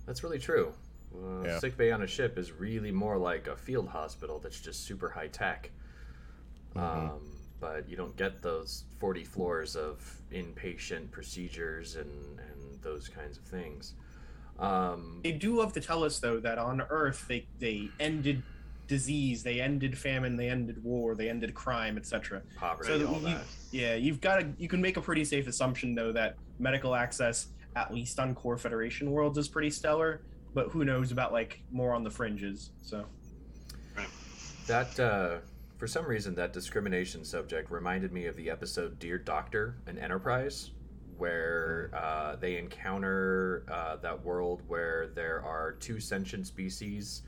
That's really true. Uh, Yeah. Sick bay on a ship is really more like a field hospital that's just super high tech. Mhm. Um, but you don't get those 40 floors of inpatient procedures and, and those kinds of things. Um, They do love to tell us though that on Earth they they ended disease, they ended famine, they ended war, they ended crime, etc. poverty, So all you, that. yeah, you've got to you can make a pretty safe assumption though that medical access, at least on core Federation worlds, is pretty stellar. But who knows about like more on the fringes? So That, uh, for some reason, that discrimination subject reminded me of the episode Dear Doctor and Enterprise, where uh, they encounter uh, that world where there are two sentient species,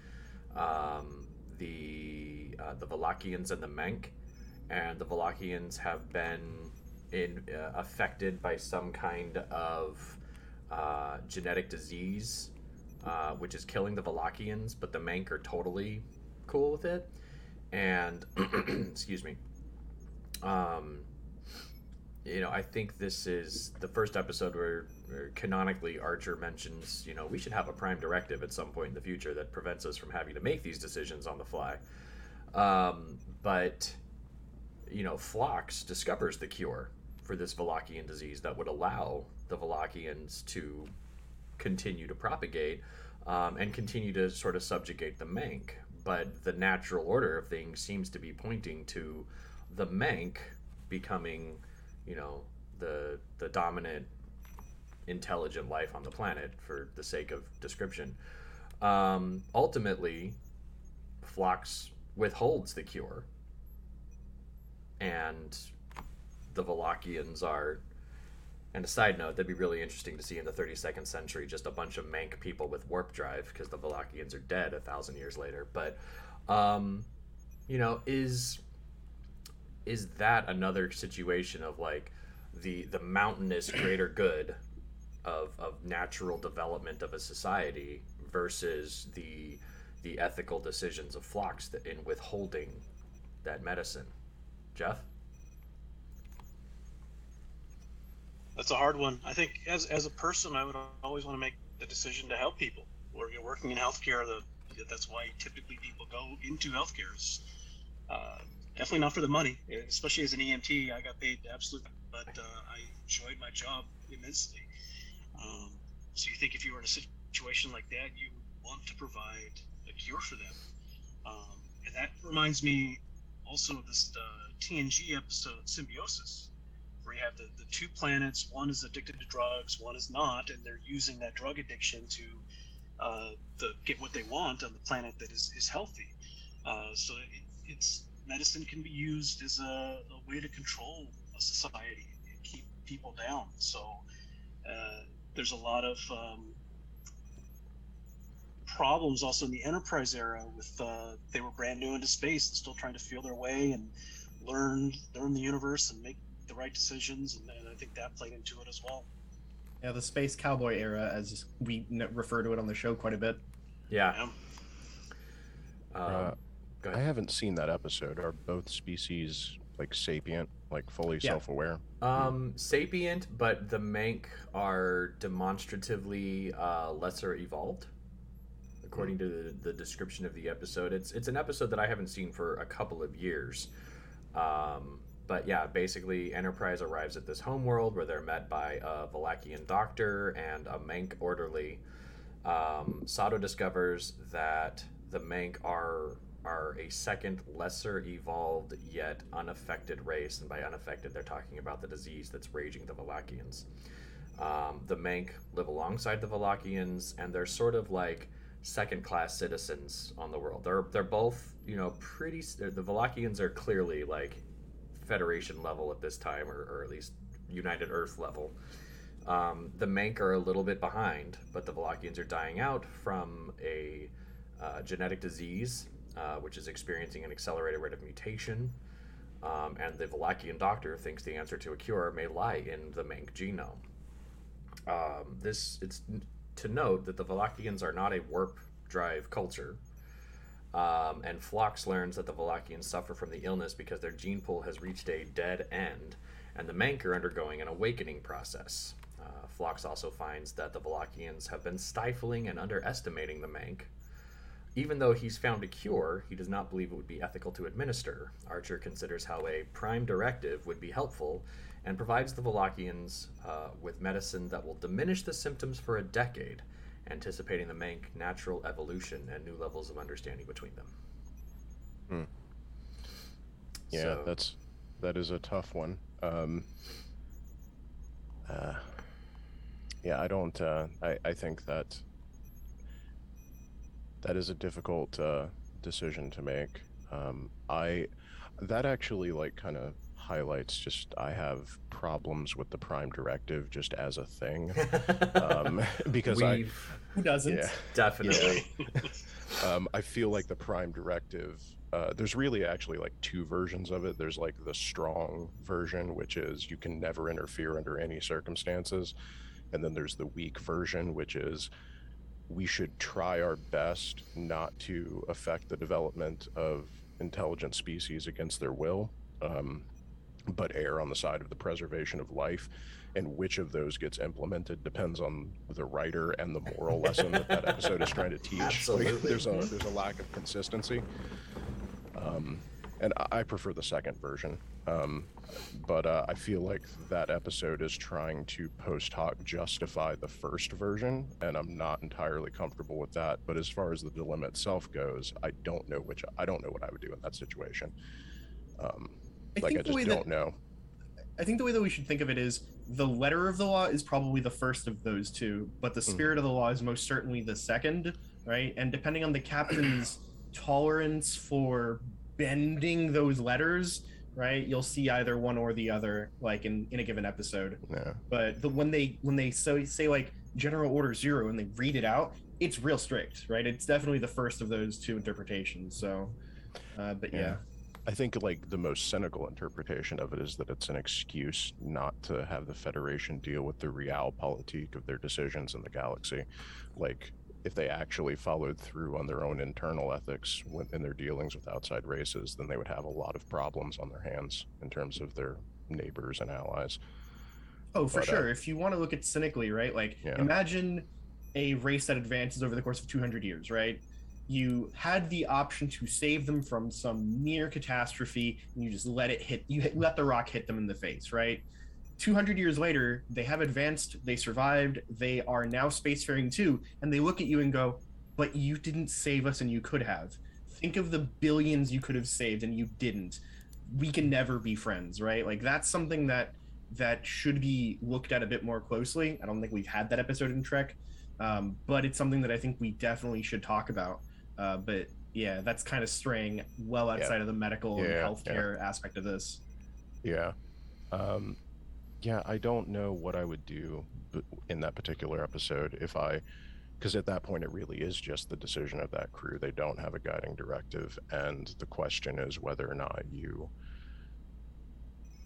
um, the uh, the Valakians and the Menk, and the Valakians have been in uh, affected by some kind of uh, genetic disease, uh, which is killing the Valakians, but the Menk are totally cool with it. And (clears throat) excuse me. Um you know i think this is the first episode where, where canonically archer mentions you know we should have a prime directive at some point in the future that prevents us from having to make these decisions on the fly. Um, but you know phlox discovers the cure for this Valakian disease that would allow the Valakians to continue to propagate um, and continue to sort of subjugate the Menk. But the natural order of things seems to be pointing to the Menk becoming, you know, the the dominant intelligent life on the planet for the sake of description. Um, ultimately, Phlox withholds the cure, and the Valakians are. And a side note, that'd be really interesting to see in the 32nd century just a bunch of Menk people with warp drive because the Valakians are dead a thousand years later. But, um, you know, is is that another situation of like the the mountainous greater good of of natural development of a society versus the the ethical decisions of Phlox in withholding that medicine? Jeff? That's a hard one. I think as as a person, I would always want to make the decision to help people. Or you're working in healthcare, the that's why typically people go into healthcare. Is, uh, definitely not for the money, especially as an EMT. I got paid absolutely, but uh, I enjoyed my job immensely. Um, so you think if you were in a situation like that, you would want to provide a cure for them. Um, and that reminds me also of this uh, TNG episode, Symbiosis where you have the, the two planets one is addicted to drugs one is not and they're using that drug addiction to uh, the, get what they want on the planet that is, is healthy. Uh, so it, it's medicine can be used as a, a way to control a society and keep people down. So uh, there's a lot of um, problems also in the enterprise era with uh, they were brand new into space and still trying to feel their way and learn learn the universe and make the right decisions, and, and I think that played into it as well. yeah, the space cowboy era, as we refer to it on the show quite a bit. Yeah. Yeah. Um, Uh, I haven't seen that episode. Are both species like sapient, like fully Yeah. self-aware? Um, sapient, but the Menk are demonstratively uh, lesser evolved, according to the, the description of the episode. It's it's an episode that I haven't seen for a couple of years. Um, but yeah, basically, Enterprise arrives at this homeworld where they're met by a Valakian doctor and a Menk orderly. Um, Sato discovers that the Menk are are a second lesser evolved yet unaffected race, and by unaffected, they're talking about the disease that's raging the Valakians. Um, the Menk live alongside the Valakians, and they're sort of like second class citizens on the world. They're they're both you know pretty. The Valakians are clearly like Federation level at this time, or, or at least United Earth level. Um, the Menk are a little bit behind, but the Valakians are dying out from a uh, genetic disease, uh, which is experiencing an accelerated rate of mutation. Um, and the Valakian doctor thinks the answer to a cure may lie in the Menk genome. Um, this it's to note that the Valakians are not a warp drive culture. Um, and Phlox learns that the Valakians suffer from the illness because their gene pool has reached a dead end, and the Menk are undergoing an awakening process. Uh, Phlox also finds that the Valakians have been stifling and underestimating the Menk. Even though he's found a cure, he does not believe it would be ethical to administer. Archer considers how a prime directive would be helpful and provides the Valakians uh, with medicine that will diminish the symptoms for a decade, anticipating the Menk natural evolution and new levels of understanding between them. Yeah, So- that's that is a tough one. Um, uh, yeah, I don't. Uh, I I think that that is a difficult uh, decision to make. Um, I that actually like kind of highlights just I have problems with the Prime Directive just as a thing (laughs) um, (laughs) because I We've Who doesn't? yeah. definitely. (laughs) um, I feel like the Prime Directive. Uh, there's really actually like two versions of it. There's like the strong version, which is you can never interfere under any circumstances, and then there's the weak version, which is we should try our best not to affect the development of intelligent species against their will, um, but err on the side of the preservation of life. And which of those gets implemented depends on the writer and the moral (laughs) lesson that that episode is trying to teach. Like, there's a there's a lack of consistency. Um, and I- I prefer the second version. Um, but uh, I feel like that episode is trying to post hoc justify the first version, and I'm not entirely comfortable with that. But as far as the dilemma itself goes, I don't know which I don't know what I would do in that situation. Um, I like I think the way just that don't know. I think the way that we should think of it is the letter of the law is probably the first of those two, but the spirit of the law is most certainly the second, right? And depending on the captain's (clears throat) tolerance for bending those letters, right, you'll see either one or the other, like in in a given episode. Yeah. But the when they when they so say like General Order Zero and they read it out, it's real strict, right? It's definitely the first of those two interpretations. So, uh, but yeah. Yeah. I think like the most cynical interpretation of it is that it's an excuse not to have the Federation deal with the realpolitik of their decisions in the galaxy. Like if they actually followed through on their own internal ethics in their dealings with outside races, then they would have a lot of problems on their hands in terms of their neighbors and allies. Oh, for But, uh, sure. if you want to look at cynically, right? Like, Yeah. imagine a race that advances over the course of 200 years, right? You had the option to save them from some near catastrophe, and you just let it hit. You let the rock hit them in the face, right? 200 years later, they have advanced. They survived. They are now spacefaring too, and they look at you and go, "But you didn't save us, and you could have. Think of the billions you could have saved, and you didn't. We can never be friends, right? Like that's something that." that should be looked at a bit more closely. I don't think we've had that episode in Trek, um, but it's something that I think we definitely should talk about. Uh, but yeah, that's kind of straying well outside of the medical and Yeah, healthcare aspect of this. Yeah. Um, yeah, I don't know what I would do in that particular episode if I, because at that point it really is just the decision of that crew. They don't have a guiding directive. And the question is whether or not you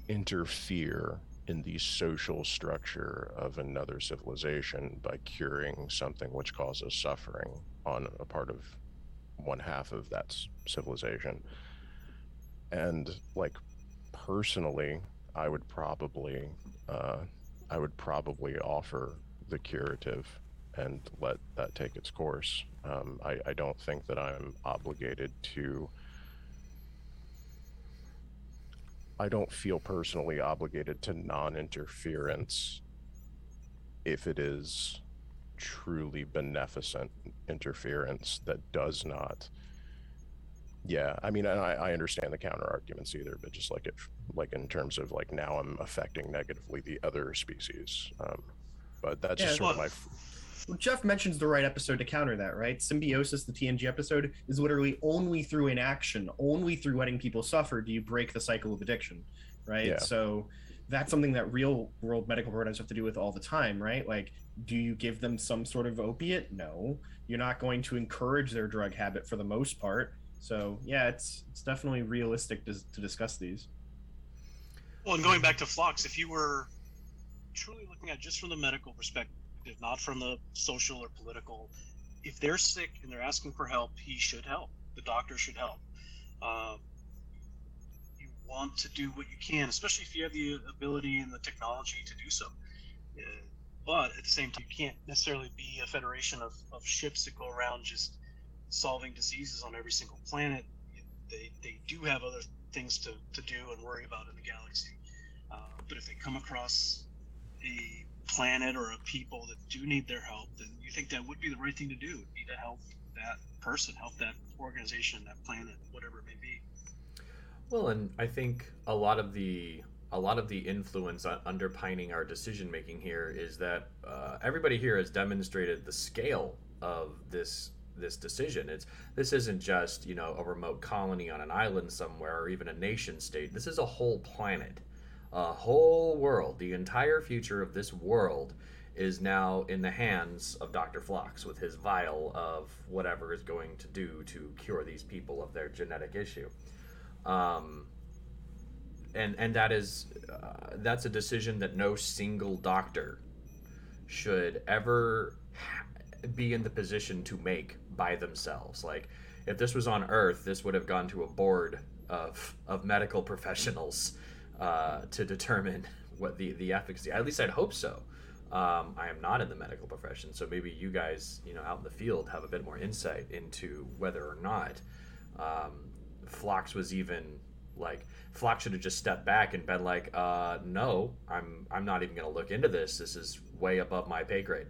interfere in the social structure of another civilization by curing something which causes suffering on a part of one half of that civilization. And like personally, I would probably, uh, I would probably offer the curative and let that take its course. Um, I, I don't think that I'm obligated to. I don't feel personally obligated to non-interference if it is truly beneficent interference that does not yeah, I mean, and I, I understand the counter arguments either, but just like if, like in terms of like now I'm affecting negatively the other species. Um, but that's just Yeah, sort of my. f- Well, Jeff mentions the right episode to counter that, right? Symbiosis, the TNG episode, is literally only through inaction, only through letting people suffer do you break the cycle of addiction, right? Yeah. So that's something that real world medical providers have to do with all the time, right? Like, do you give them some sort of opiate? No. You're not going to encourage their drug habit for the most part. So yeah, it's it's definitely realistic to, to discuss these. Well, and going back to Phlox, if you were truly looking at just from the medical perspective, not from the social or political, if they're sick and they're asking for help, he should help. The doctor should help. Uh, want to do what you can, especially if you have the ability and the technology to do so. Uh, but at the same time, you can't necessarily be a federation of, of ships that go around just solving diseases on every single planet. They, they do have other things to, to do and worry about in the galaxy. Uh, but if they come across a planet or a people that do need their help, then you think that would be the right thing to do? Would be to help that person, help that organization, that planet, whatever it may be. Well, and I think a lot of the a lot of the influence underpinning our decision making here is that uh, everybody here has demonstrated the scale of this this decision. It's this isn't just you know a remote colony on an island somewhere or even a nation state. This is a whole planet, a whole world. The entire future of this world is now in the hands of Dr. Phlox with his vial of whatever is going to do to cure these people of their genetic issue. Um, and and that is uh, that's a decision that no single doctor should ever ha- be in the position to make by themselves. Like if this was on Earth, this would have gone to a board of of medical professionals uh, to determine (laughs) what the the efficacy. At least I'd hope so. Um, I am not in the medical profession, so maybe you guys, you know, out in the field, have a bit more insight into whether or not um, Phlox was even like Phlox should have just stepped back and been like, uh, "No, I'm I'm not even going to look into this. This is way above my pay grade."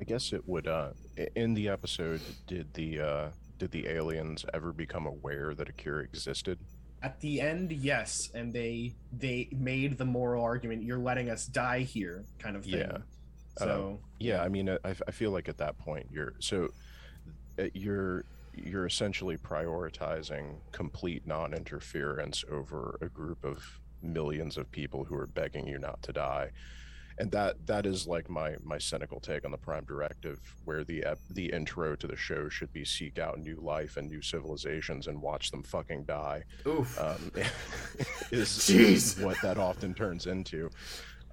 I guess it would. Uh, in the episode, did the uh, did the aliens ever become aware that a cure existed? At the end, yes, and they they made the moral argument: "You're letting us die here," kind of thing. Yeah. So uh, yeah, I mean, I, I feel like at that point you're so uh, you're you're essentially prioritizing complete non-interference over a group of millions of people who are begging you not to die and that that is like my my cynical take on the prime directive where the the intro to the show should be seek out new life and new civilizations and watch them fucking die Oof. um, (laughs) is, Jeez. is what that often turns into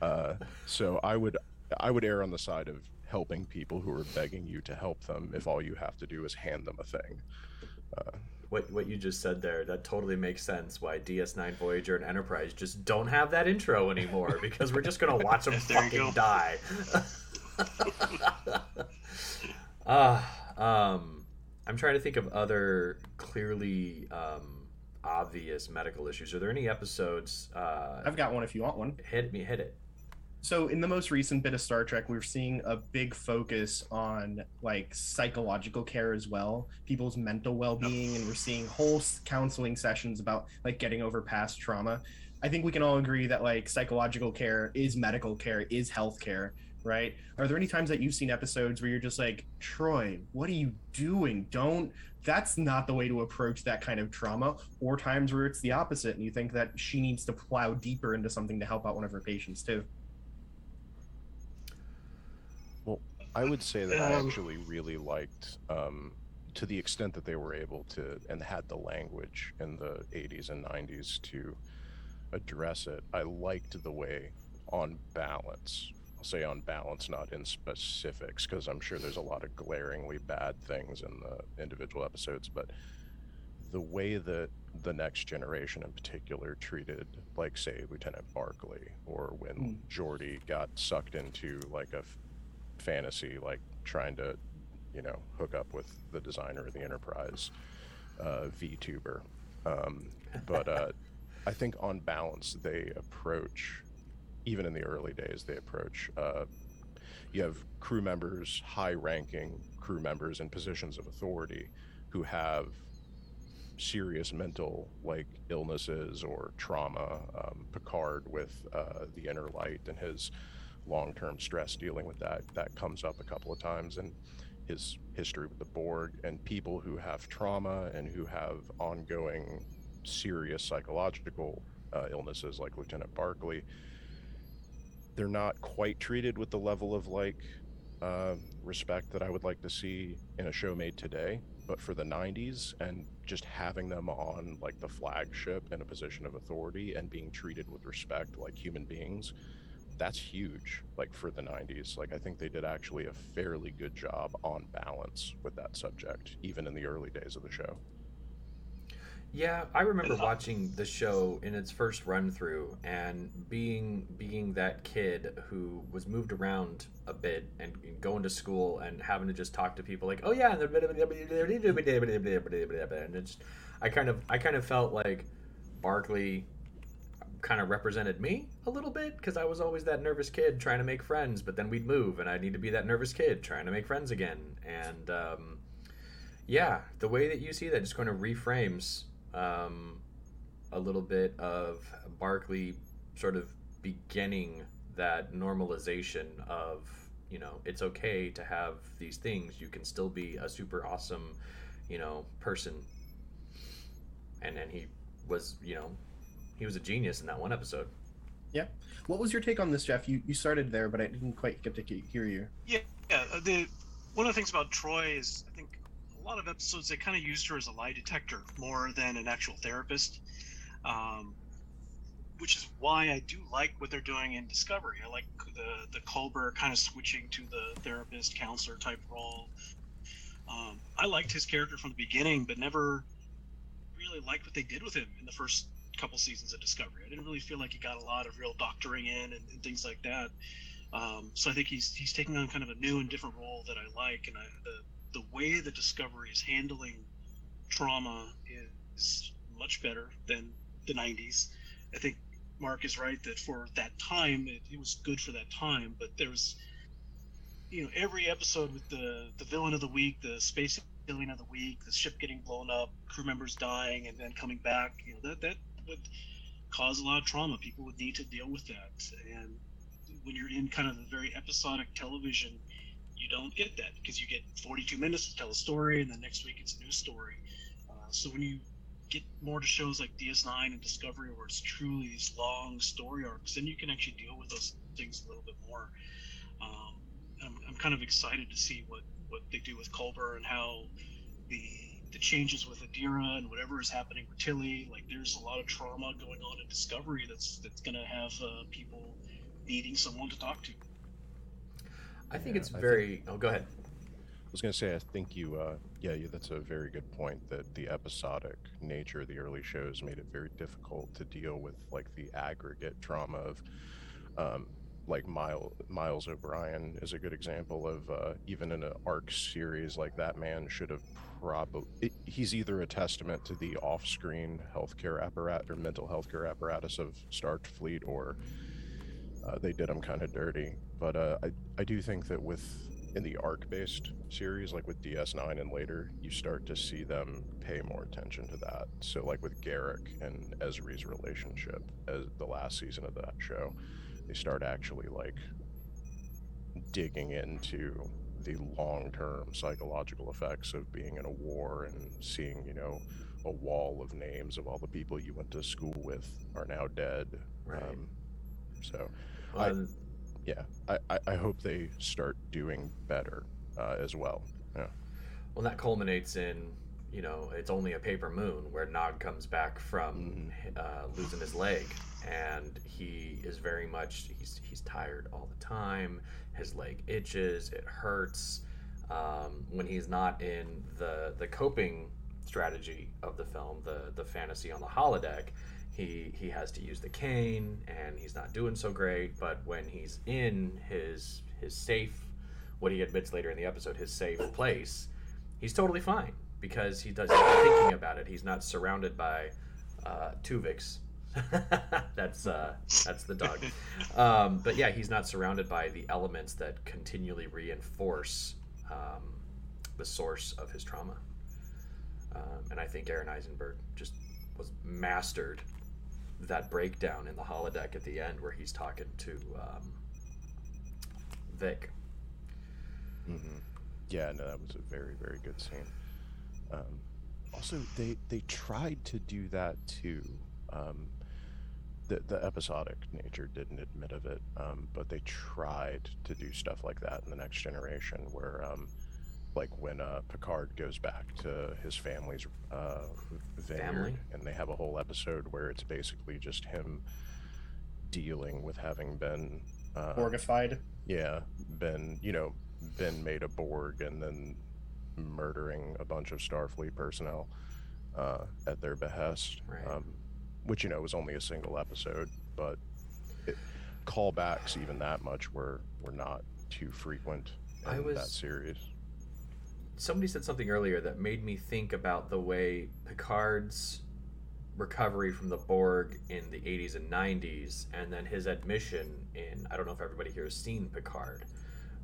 uh, so i would i would err on the side of helping people who are begging you to help them if all you have to do is hand them a thing uh, what what you just said there that totally makes sense why DS9 Voyager and Enterprise just don't have that intro anymore (laughs) because we're just gonna watch them fucking die. Ah, (laughs) um, I'm trying to think of other clearly um, obvious medical issues. Are there any episodes? Uh, I've got one if you want one. hit me, hit it. So in the most recent bit of Star Trek, we're seeing a big focus on like psychological care as well, people's mental well-being, and we're seeing whole counseling sessions about like getting over past trauma. I think we can all agree that like psychological care is medical care, is health care, right? Are there any times that you've seen episodes where you're just like, Troi, what are you doing? Don't that's not the way to approach that kind of trauma, or times where it's the opposite and you think that she needs to plow deeper into something to help out one of her patients too. I would say that I Um, actually really liked, um, to the extent that they were able to and had the language in the 80s and 90s to address it. I liked the way, on balance, I'll say on balance, not in specifics, because I'm sure there's a lot of glaringly bad things in the individual episodes, but the way that the next generation in particular treated, like, say, Lieutenant Barkley, or when Mm. Geordi got sucked into like a fantasy, like trying to, you know, hook up with the designer of the Enterprise, uh, VTuber. Um, but uh, I think on balance, they approach, even in the early days, they approach. Uh, you have crew members, high-ranking crew members in positions of authority, who have serious mental like illnesses or trauma. Um, Picard with uh, the inner light and his long-term stress dealing with that that comes up a couple of times and his history with the Borg and people who have trauma and who have ongoing serious psychological uh, illnesses like Lieutenant Barkley. They're not quite treated with the level of like uh, respect that I would like to see in a show made today. but for the 90s and just having them on like the flagship in a position of authority and being treated with respect like human beings that's huge like for the 90s like i think they did actually a fairly good job on balance with that subject even in the early days of the show Yeah, I remember watching the show in its first run through and being being that kid who was moved around a bit and going to school and having to just talk to people like, oh yeah, and it's I kind of I kind of felt like Barkley kind of represented me a little bit because I was always that nervous kid trying to make friends, but then we'd move and I'd need to be that nervous kid trying to make friends again. And um, yeah, the way that you see that just kind of reframes um, a little bit of Barkley sort of beginning that normalization of you know it's okay to have these things you can still be a super awesome you know person and then he was you know he was a genius in that one episode Yeah. What was your take on this, Jeff? You you started there, but I didn't quite get to hear you. Yeah, yeah. uh, The one of the things about Troi is I think a lot of episodes they kind of used her as a lie detector more than an actual therapist, um, which is why I do like what they're doing in Discovery. I like the the Culber kind of switching to the therapist counselor type role. Um, I liked his character from the beginning, but never really liked what they did with him in the first couple seasons of Discovery. I didn't really feel like he got a lot of real doctoring in and, and things like that. Um, so I think he's he's taking on kind of a new and different role that I like, and I, the the way the Discovery is handling trauma is much better than the '90s. I think Mark is right that for that time it, it was good for that time, but there's you know every episode with the the villain of the week, the space alien of the week, the ship getting blown up, crew members dying and then coming back. You know that that would cause a lot of trauma. People would need to deal with that, and when you're in kind of a very episodic television, you don't get that because you get 42 minutes to tell a story, and then next week it's a new story. Uh, so when you get more to shows like DS9 and Discovery, where it's truly these long story arcs, then you can actually deal with those things a little bit more. Um, I'm, I'm kind of excited to see what what they do with Culber and how the the changes with Adira and whatever is happening with Tilly. Like there's a lot of trauma going on in Discovery that's that's gonna have uh, people needing someone to talk to. i think Yeah, it's I think- very oh go ahead I was going to say, I think you, uh, yeah, you, that's a very good point that the episodic nature of the early shows made it very difficult to deal with like the aggregate trauma of, um, like Miles, Miles O'Brien is a good example of uh, even in an arc series like that man should have probably he's either a testament to the off-screen healthcare apparatus or mental healthcare apparatus of Starfleet or uh, they did him kind of dirty. But uh, I I do think that with in the arc based series, like with DS9 and later, you start to see them pay more attention to that. So, like with Garak and Ezri's relationship, as the last season of that show, they start actually like digging into the long term psychological effects of being in a war and seeing, you know, a wall of names of all the people you went to school with are now dead. Right. Um, so, I- yeah, I, I, I hope they start doing better uh, as well. Yeah. Well, that culminates in, you know, it's only a paper moon where Nog comes back from uh, losing his leg, and he is very much he's he's tired all the time. His leg itches, it hurts. Um, when he's not in the the coping strategy of the film, the the fantasy on the holodeck, he he has to use the cane, and he's not doing so great. But when he's in his his safe, what he admits later in the episode, his safe place, he's totally fine because he does he's not thinking about it. He's not surrounded by uh, Tuvix. (laughs) that's uh, that's the dog. (laughs) Um, but yeah, he's not surrounded by the elements that continually reinforce um, the source of his trauma. Um, and I think Aron Eisenberg just was mastered that breakdown in the holodeck at the end where he's talking to um, Vic. hmm Yeah, no, that was a very, very good scene. Um, also, they they tried to do that too. Um, the the episodic nature didn't admit of it, um, but they tried to do stuff like that in the next generation, where um, like when uh, Picard goes back to his family's uh, vineyard, Family? and they have a whole episode where it's basically just him dealing with having been uh, Borgified. yeah, been you know been made a Borg and then murdering a bunch of Starfleet personnel uh, at their behest, Right. um, which you know was only a single episode, but it, callbacks even that much were were not too frequent in I that was- series. somebody said something earlier that made me think about the way Picard's recovery from the Borg in the 80s and 90s, and then his admission in I don't know if everybody here has seen Picard,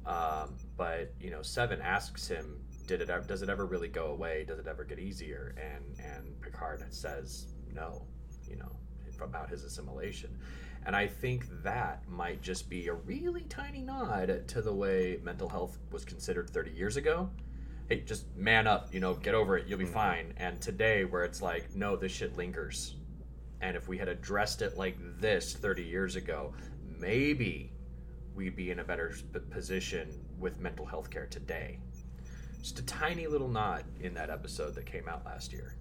um, but you know Seven asks him, "Did it? Does it ever really go away? Does it ever get easier?" And and Picard says, "No," you know, about his assimilation. And I think that might just be a really tiny nod to the way mental health was considered 30 years ago hey, just man up, you know, get over it, you'll be Mhm. fine. And today, where it's like, no, this shit lingers. And if we had addressed it like this 30 years ago, maybe we'd be in a better position with mental health care today. Just a tiny little nod in that episode that came out last year.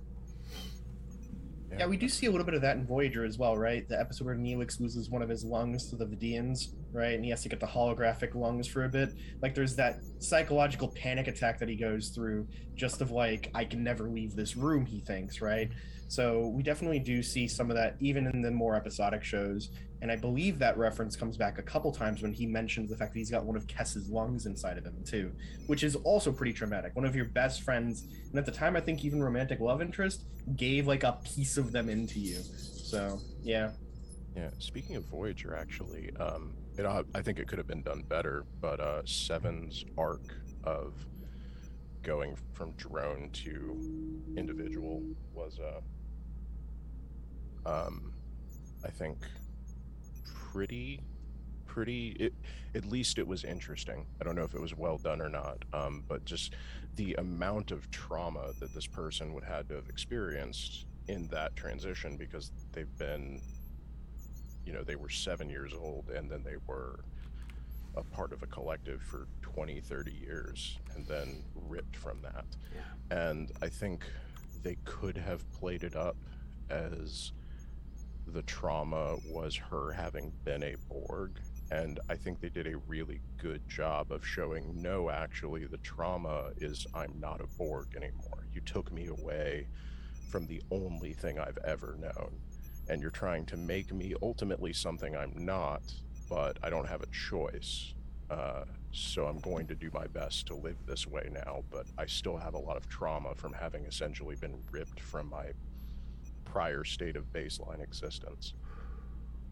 Yeah, we do see a little bit of that in Voyager as well, right? The episode where Neelix loses one of his lungs to the Vidians, right? And he has to get the holographic lungs for a bit. Like, there's that psychological panic attack that he goes through, just of like, I can never leave this room, he thinks, right? So we definitely do see some of that even in the more episodic shows. And I believe that reference comes back a couple times when he mentions the fact that he's got one of Kes's lungs inside of him, too, which is also pretty traumatic. One of your best friends, and at the time, I think even romantic love interest, gave like a piece of them into you. So, yeah. Yeah, speaking of Voyager, actually, um, it I think it could have been done better, but uh, Seven's arc of going from drone to individual was, uh, um, I think, pretty, pretty. It, at least it was interesting. I don't know if it was well done or not, um, but just the amount of trauma that this person would have had to have experienced in that transition because they've been you know they were seven years old and then they were a part of a collective for 20 30 years and then ripped from that Yeah. and i think they could have played it up as the trauma was her having been a borg and i think they did a really good job of showing no actually the trauma is i'm not a borg anymore you took me away from the only thing i've ever known and you're trying to make me ultimately something I'm not, but I don't have a choice. Uh, so I'm going to do my best to live this way now, but I still have a lot of trauma from having essentially been ripped from my prior state of baseline existence.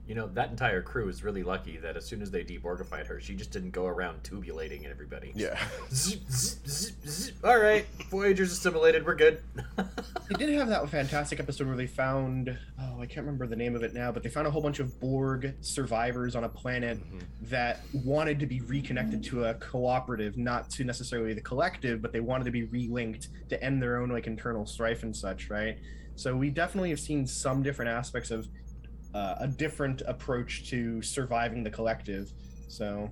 You know, that entire crew is really lucky that as soon as they deborgified her, she just didn't go around tubulating everybody. Yeah. (laughs) Zip, zip, zip, zip. All right, Voyager's assimilated. We're good. (laughs) They did have that fantastic episode where they found, oh, I can't remember the name of it now, but they found a whole bunch of Borg survivors on a planet Mhm. that wanted to be reconnected to a cooperative, not to necessarily the collective, but they wanted to be relinked to end their own like internal strife and such, right? So we definitely have seen some different aspects of uh, a different approach to surviving the collective. So,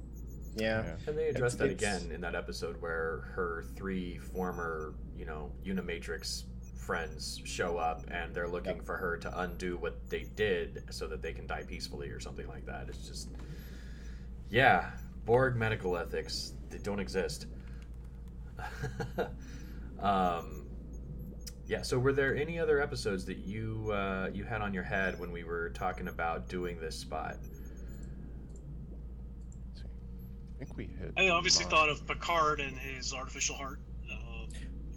yeah. Yeah. And they addressed that It's- again in that episode where her three former, you know, Unimatrix friends show up and they're looking Yep. for her to undo what they did so that they can die peacefully or something like that. It's just, yeah, Borg medical ethics, they don't exist. (laughs) um, yeah. So, were there any other episodes that you uh, you had on your head when we were talking about doing this spot? I think we hit. I obviously mine. thought of Picard and his artificial heart. Uh,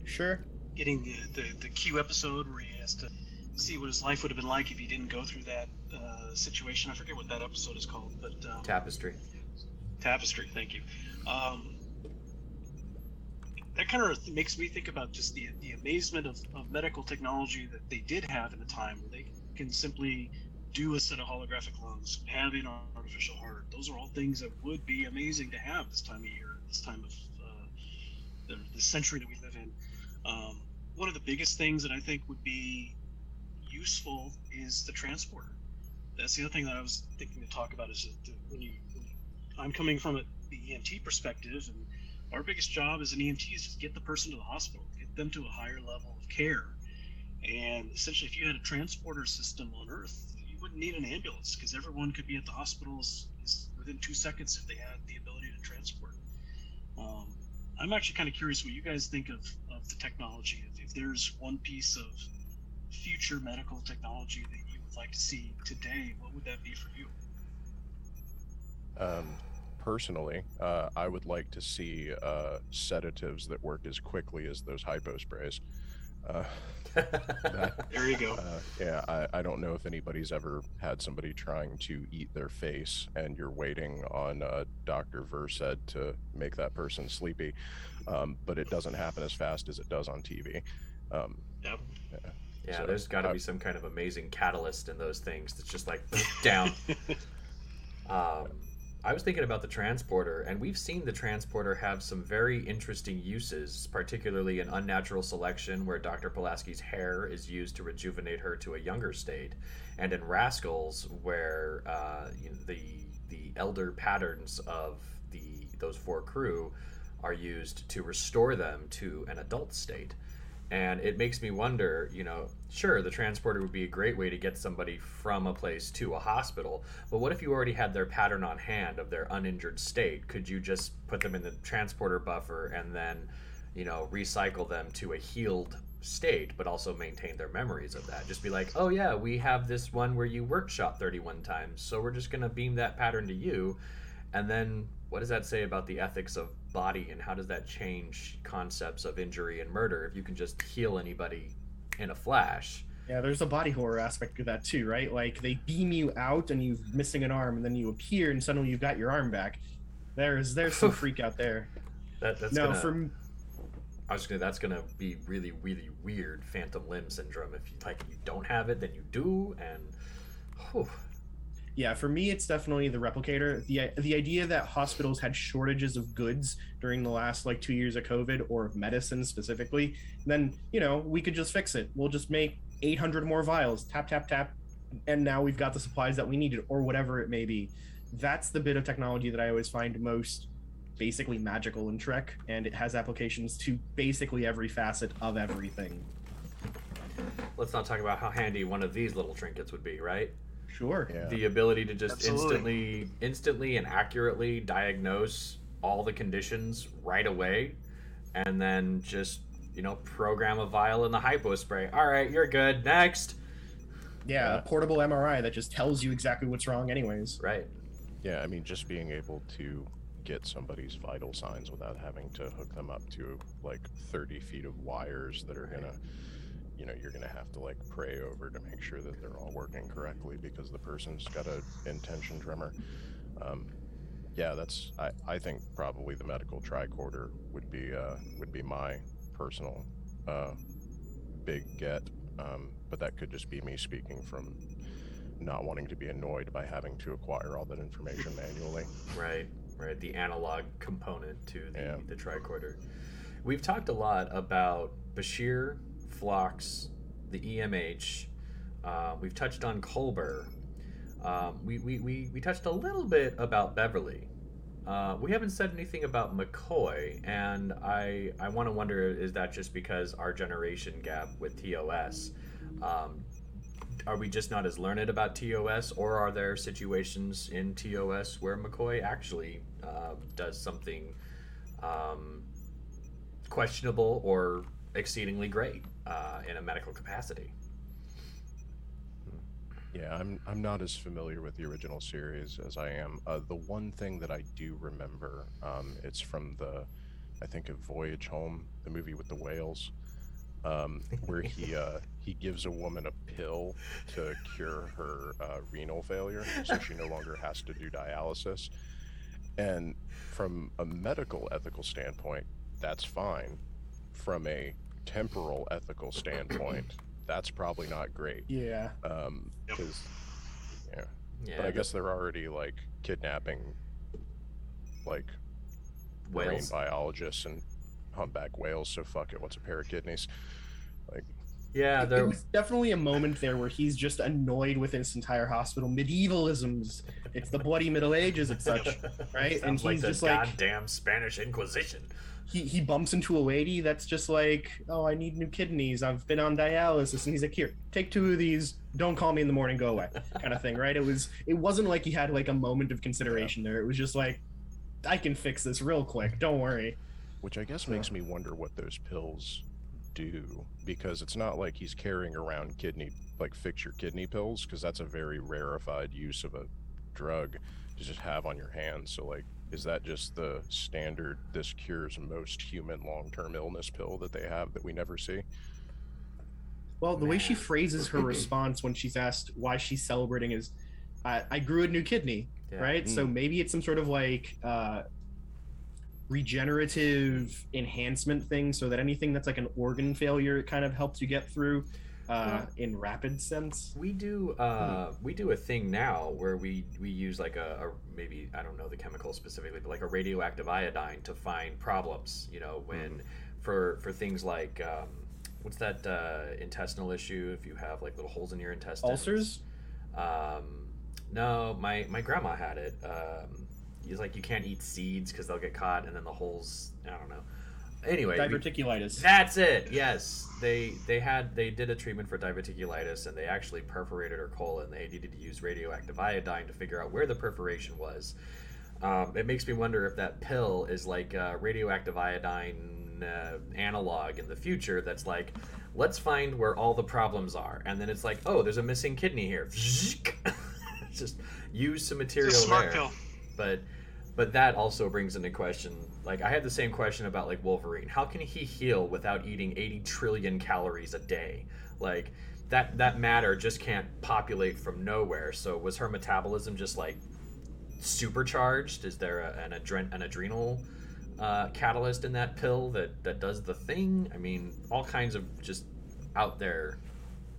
Sure. getting the, the, the Q episode where he has to see what his life would have been like if he didn't go through that uh, situation. I forget what that episode is called, but um, Tapestry. Tapestry. Thank you. Um, that kind of makes me think about just the the amazement of, of medical technology that they did have in the time, where they can simply do a set of holographic lungs, have an artificial heart. Those are all things that would be amazing to have this time of year, this time of uh, the, the century that we live in. Um, one of the biggest things that I think would be useful is the transporter. That's the other thing that I was thinking to talk about is that when you, when you I'm coming from it, the EMT perspective, and our biggest job as an EMT is just get the person to the hospital, get them to a higher level of care. And essentially, if you had a transporter system on Earth, you wouldn't need an ambulance because everyone could be at the hospitals within two seconds if they had the ability to transport. Um, I'm actually kind of curious what you guys think of, of the technology. If, if there's one piece of future medical technology that you would like to see today, what would that be for you? Um, personally, uh, I would like to see uh, sedatives that work as quickly as those hypo sprays. Uh, that, (laughs) there you go. Uh, yeah, I, I don't know if anybody's ever had somebody trying to eat their face and you're waiting on uh, Dr. Versed to make that person sleepy, um, but it doesn't happen as fast as it does on TV. Um, yep. Yeah, yeah so, there's got to uh, be some kind of amazing catalyst in those things that's just like (laughs) down. (laughs) um, I was thinking about the transporter, and we've seen the transporter have some very interesting uses, particularly in unnatural selection, where Dr. Pulaski's hair is used to rejuvenate her to a younger state, and in Rascals, where uh, you know, the the elder patterns of the those four crew are used to restore them to an adult state and it makes me wonder you know sure the transporter would be a great way to get somebody from a place to a hospital but what if you already had their pattern on hand of their uninjured state? Could you just put them in the transporter buffer and then you know recycle them to a healed state but also maintain their memories of that? Just be like oh yeah we have this one where you workshop 31 times so we're just going to beam that pattern to you and then what does that say about the ethics of body and how does that change concepts of injury and murder? If you can just heal anybody in a flash. Yeah there's a body horror aspect to that too right? Like they beam you out and you're missing an arm and then you appear and suddenly you've got your arm back. There's there's some (laughs) freak out there. That, that's no gonna, from I was gonna. That's gonna be really, really weird phantom limb syndrome. If you like, you don't have it, then you do, and whew, yeah, for me, it's definitely the replicator. the The idea that hospitals had shortages of goods during the last like two years of COVID or of medicine specifically, then you know we could just fix it. We'll just make 800 more vials, tap tap tap, and now we've got the supplies that we needed, or whatever it may be. That's the bit of technology that I always find most basically magical in Trek, and it has applications to basically every facet of everything. Let's not talk about how handy one of these little trinkets would be, right? Sure. Yeah. The ability to just Absolutely. instantly, instantly and accurately diagnose all the conditions right away, and then just you know program a vial in the hypo spray. All right, you're good. Next. Yeah, a portable MRI that just tells you exactly what's wrong, anyways. Right. Yeah, I mean, just being able to get somebody's vital signs without having to hook them up to like 30 feet of wires that are gonna you know you're going to have to like pray over to make sure that they're all working correctly because the person's got a intention tremor. Um, yeah that's I, I think probably the medical tricorder would be uh, would be my personal uh, big get. Um, but that could just be me speaking from not wanting to be annoyed by having to acquire all that information manually. (laughs) Right right. The analog component to the, yeah. the tricorder. We've talked a lot about bashir Phlox, the EMH. Uh, we've touched on Culber. Um, we, we, we, we touched a little bit about Beverly. Uh, we haven't said anything about McCoy, and I I want to wonder is that just because our generation gap with TOS? Um, are we just not as learned about TOS, or are there situations in TOS where McCoy actually uh, does something um, questionable or exceedingly great? uh, in a medical capacity. Yeah, I'm I'm not as familiar with the original series as I am. Uh, the one thing that I do remember, um, it's from the, I think of Voyage Home, the movie with the whales, um, where he uh, (laughs) he gives a woman a pill to cure her uh, renal failure, so she no longer has to do dialysis. And from a medical ethical standpoint, that's fine. From a temporal ethical standpoint, that's probably not great. Yeah. Um, because yeah. yeah. But I guess they're already like kidnapping like whales. marine biologists and humpback whales. So fuck it. What's a pair of kidneys? Like. Yeah, there. was definitely a moment there where he's just annoyed with this entire hospital. Medievalisms. It's the bloody Middle Ages and such. (laughs) right? And Sounds like he's the just like- goddamn Spanish Inquisition. He, he bumps into a lady that's just like, oh, I need new kidneys. I've been on dialysis, and he's like, here, take two of these. Don't call me in the morning. Go away, kind of thing, right? It was. It wasn't like he had like a moment of consideration there. It was just like, I can fix this real quick. Don't worry. Which I guess makes me wonder what those pills do because it's not like he's carrying around kidney like fix your kidney pills because that's a very rarefied use of a drug to just have on your hands. So like is that just the standard this cures most human long-term illness pill that they have that we never see? Well, the way she phrases her (laughs) response when she's asked why she's celebrating is, I, I grew a new kidney, Yeah. right? So maybe it's some sort of like uh, regenerative enhancement thing, so that anything that's like an organ failure, it kind of helps you get through uh, in rapid sense. We do uh, we do a thing now where we we use like a, a maybe I don't know the chemical specifically, but like a radioactive iodine to find problems. You know, when for for things like um, what's that uh, intestinal issue? If you have like little holes in your intestines, Ulcers? Um, no, my my grandma had it. Um, he's like you can't eat seeds because they'll get caught, and then the holes. I don't know. Anyway, we- Diverticulitis. that's it. Yes, they they had they did a treatment for diverticulitis, and they actually perforated her colon. They needed to use radioactive iodine to figure out where the perforation was. Um, it makes me wonder if that pill is like a radioactive iodine uh, analog in the future. That's like, let's find where all the problems are, and then it's like, oh, there's a missing kidney here. (laughs) Just use some material It's a smart there pill. but but that also brings into question like i had the same question about like wolverine. How can he heal without eating 80 trillion calories a day? Like that that matter just can't populate from nowhere. So was her metabolism just like supercharged? Is there a, an, adren- an adrenal uh, catalyst in that pill that that does the thing? I mean all kinds of just out there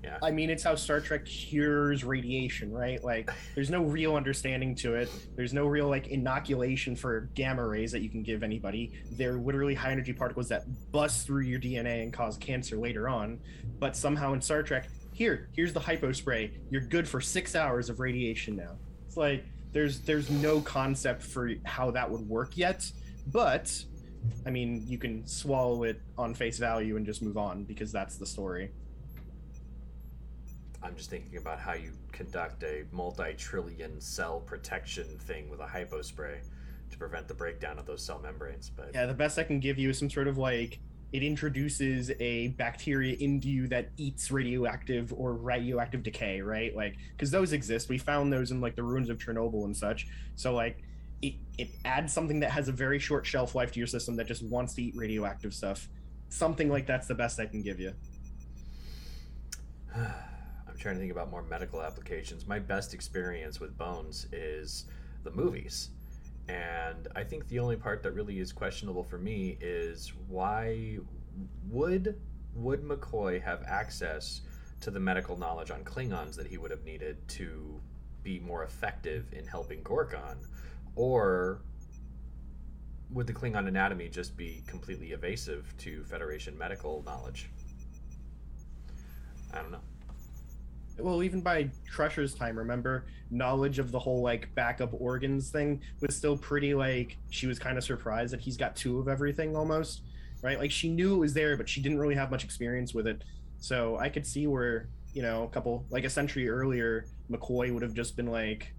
yeah I mean, it's how Star Trek cures radiation, right? Like, there's no real understanding to it. There's no real like inoculation for gamma rays that you can give anybody. They're literally high energy particles that bust through your DNA and cause cancer later on. But somehow in Star Trek, here, here's the hypo spray. You're good for six hours of radiation now. It's like there's there's no concept for how that would work yet. But I mean, you can swallow it on face value and just move on because that's the story. I'm just thinking about how you conduct a multi-trillion cell protection thing with a hypospray to prevent the breakdown of those cell membranes. But Yeah, the best I can give you is some sort of like it introduces a bacteria into you that eats radioactive or radioactive decay, right? Like because those exist. We found those in like the ruins of Chernobyl and such. So like it, it adds something that has a very short shelf life to your system that just wants to eat radioactive stuff. Something like that's the best I can give you. (sighs) (sighs) (sighs) Trying to think about more medical applications. My best experience with bones is the movies. And I think the only part that really is questionable for me is why would would McCoy have access to the medical knowledge on Klingons that he would have needed to be more effective in helping Gorkon? Or would the Klingon anatomy just be completely evasive to Federation medical knowledge? I don't know. Well even by crusher's time remember? Knowledge of the whole like backup organs thing was still pretty like she was kind of surprised that he's got two of everything almost right? Like she knew it was there but she didn't really have much experience with it. So i could see where you know a couple like a century earlier mccoy would have just been like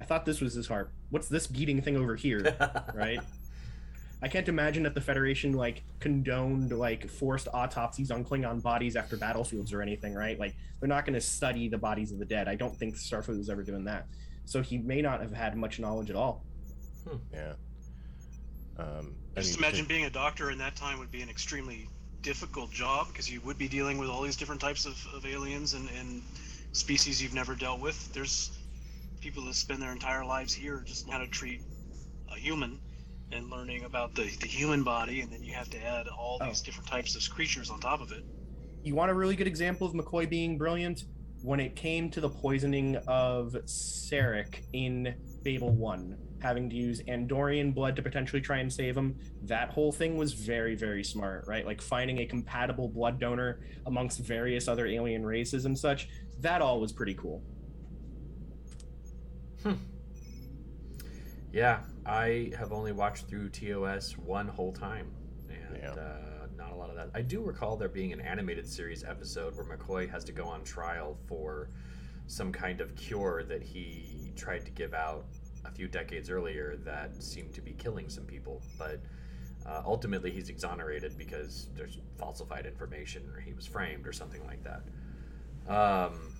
i thought this was his heart. What's this beating thing over here? (laughs) Right I can't imagine that the Federation like condoned like forced autopsies on Klingon bodies after battlefields or anything, right? Like they're not going to study the bodies of the dead. I don't think Starfleet was ever doing that. So he may not have had much knowledge at all. Yeah. Um, I Just mean, imagine being a doctor in that time would be an extremely difficult job because you would be dealing with all these different types of, of aliens and, and species you've never dealt with. There's people that spend their entire lives here just how to treat a human and learning about the, the human body, and then you have to add all these Oh. different types of creatures on top of it. You want a really good example of McCoy being brilliant? When it came to the poisoning of Sarek in Babel 1, having to use Andorian blood to potentially try and save him. That whole thing was very, very smart, right? Like finding a compatible blood donor amongst various other alien races and such. That all was pretty cool. Hmm. Yeah, I have only watched through TOS one whole time, and Yeah. uh, not a lot of that. I do recall there being an animated series episode where McCoy has to go on trial for some kind of cure that he tried to give out a few decades earlier that seemed to be killing some people, but. Uh, ultimately, he's exonerated because there's falsified information, or he was framed, or something like that. Um,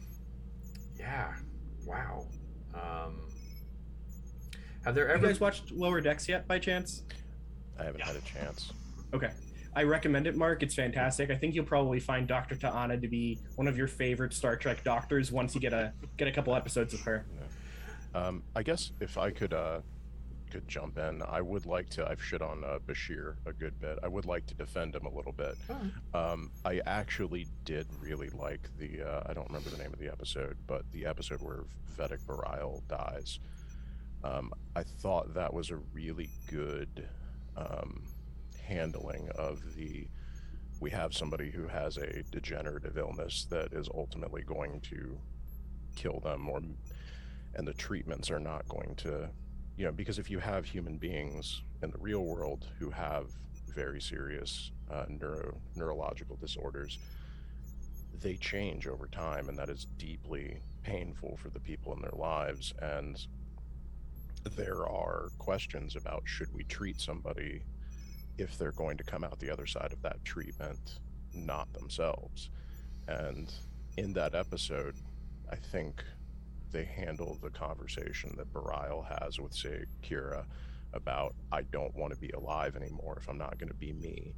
yeah, wow. Um, have there Have ever you guys watched Lower Decks yet, by chance? I haven't Yeah. had a chance. Okay. I recommend it, Mark. It's fantastic. I think you'll probably find Dr. T'Ana to be one of your favorite Star Trek doctors once you get a get a couple episodes of her. Um, I guess if I could uh, could jump in, I would like to. I've shit on uh, Bashir a good bit. I would like to defend him a little bit. Um, I actually did really like the. Uh, I don't remember the name of the episode, but the episode where Vedek Bareil dies. Um, I thought that was a really good um, handling of the. We have somebody who has a degenerative illness that is ultimately going to kill them, or and the treatments are not going to you know because if you have human beings in the real world who have very serious uh, neuro neurological disorders they change over time and that is deeply painful for the people in their lives and there are questions about should we treat somebody if they're going to come out the other side of that treatment not themselves and in that episode i think they handle the conversation that Bareil has with, say, Kira about, I don't want to be alive anymore if I'm not going to be me.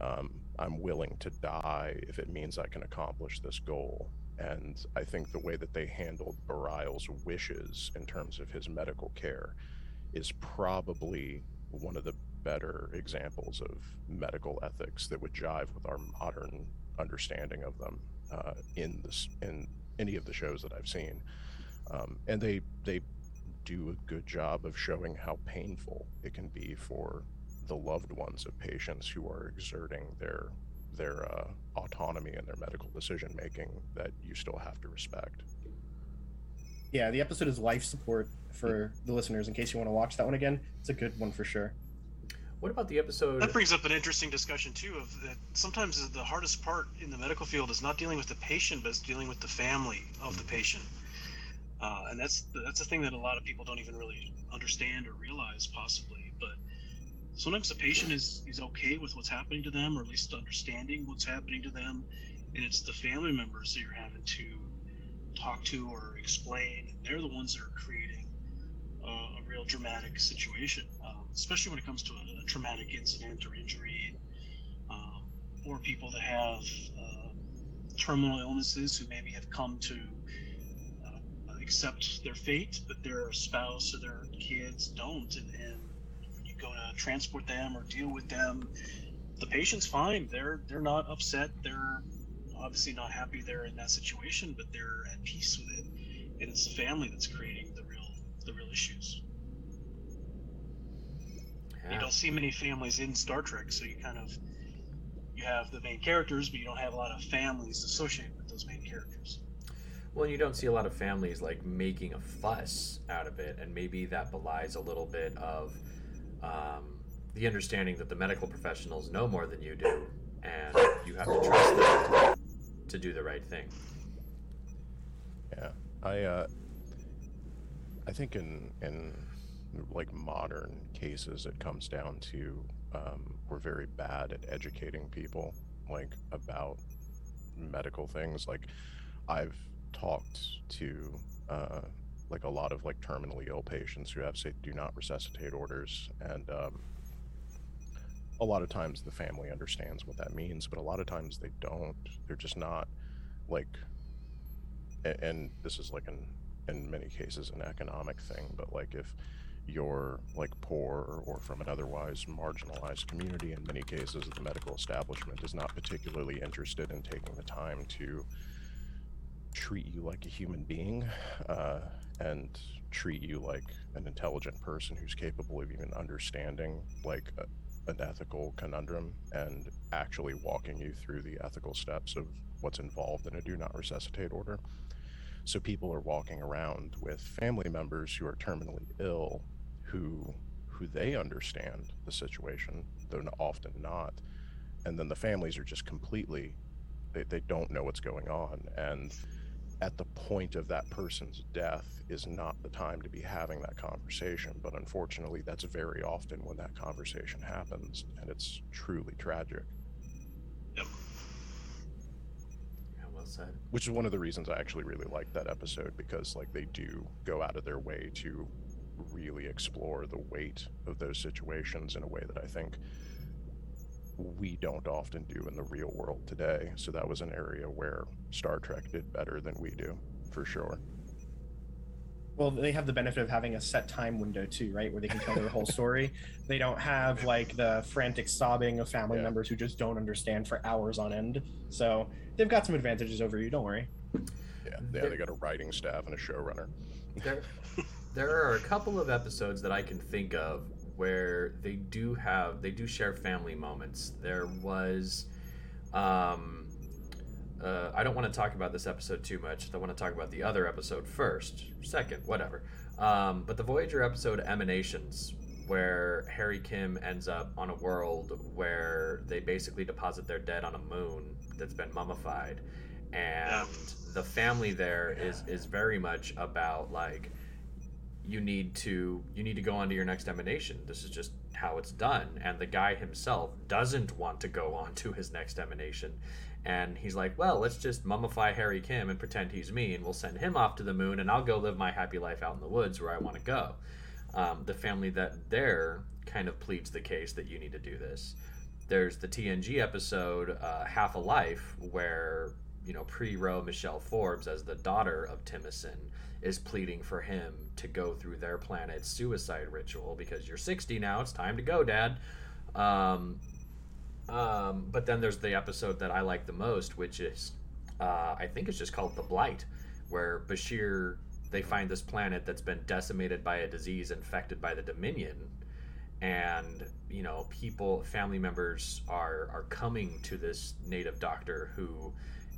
Um, I'm willing to die if it means I can accomplish this goal. And I think the way that they handled Bareil's wishes in terms of his medical care is probably one of the better examples of medical ethics that would jive with our modern understanding of them uh, in this in any of the shows that I've seen. Um, and they they do a good job of showing how painful it can be for the loved ones of patients who are exerting their their uh, autonomy and their medical decision making that you still have to respect. Yeah, the episode is life support for the listeners in case you want to watch that one again. It's a good one for sure. What about the episode? That brings up an interesting discussion too. Of that, sometimes the hardest part in the medical field is not dealing with the patient, but it's dealing with the family of the patient. Uh, and that's that's a thing that a lot of people don't even really understand or realize, possibly. Sometimes the patient is is okay with what's happening to them, or at least understanding what's happening to them, and it's the family members that you're having to talk to or explain. and They're the ones that are creating uh, a real dramatic situation, um, especially when it comes to a, a traumatic incident or injury, um, or people that have uh, terminal illnesses who maybe have come to uh, accept their fate, but their spouse or their kids don't, and, and go to transport them or deal with them, the patient's fine. They're they're not upset. They're obviously not happy they're in that situation, but they're at peace with it. And it's the family that's creating the real the real issues. You don't see many families in Star Trek, so you kind of you have the main characters, but you don't have a lot of families associated with those main characters. Well, you don't see a lot of families like making a fuss out of it, and maybe that belies a little bit of um, the understanding that the medical professionals know more than you do, and you have to trust them to do the right thing. Yeah, I uh, I think in in like modern cases, it comes down to um, we're very bad at educating people like about medical things. Like I've talked to uh, like a lot of like terminally ill patients who have say do not resuscitate orders, and um, a lot of times the family understands what that means, but a lot of times they don't. They're just not like a- and this is like an in many cases an economic thing but like if you're like poor or from an otherwise marginalized community in many cases the medical establishment is not particularly interested in taking the time to treat you like a human being uh, and treat you like an intelligent person who's capable of even understanding like a, an ethical conundrum and actually walking you through the ethical steps of what's involved in a do not resuscitate order. So people are walking around with family members who are terminally ill who who they understand the situation, though often not. And then the families are just completely they, they don't know what's going on. And at the point of that person's death is not the time to be having that conversation. But unfortunately, that's very often when that conversation happens, and it's truly tragic. Yep. Yeah, well said. Which is one of the reasons I actually really like that episode because, like, they do go out of their way to really explore the weight of those situations in a way that I think we don't often do in the real world today. So that was an area where Star Trek did better than we do, for sure. Well, they have the benefit of having a set time window too, right? Where they can tell their whole story. They don't have like the frantic sobbing of family Yeah. members who just don't understand for hours on end. So they've got some advantages over you. Don't worry. Yeah, yeah, they got a writing staff and a showrunner. There, there are a couple of episodes that I can think of where they do have they do share family moments. There was, um, uh, I don't want to talk about this episode too much. I want to talk about the other episode first, second, whatever. Um, but the Voyager episode Emanations, where Harry Kim ends up on a world where they basically deposit their dead on a moon that's been mummified, and the family there is is very much about like you need to you need to go on to your next emanation. This is just how it's done. And the guy himself doesn't want to go on to his next emanation. And he's like well let's just mummify harry kim and pretend he's me and we'll send him off to the moon and i'll go live my happy life out in the woods where i want to go. Um, the family that there kind of pleads the case that you need to do this. There's the tng episode uh, half a life where you know pre-Ro michelle forbes as the daughter of Timicin is pleading for him to go through their planet's suicide ritual because you're 60 now. It's time to go, Dad. Um, um, but then there's the episode that I like the most, which is uh, I think it's just called The Blight, where Bashir they find this planet that's been decimated by a disease infected by the Dominion, and you know people, family members are are coming to this native doctor who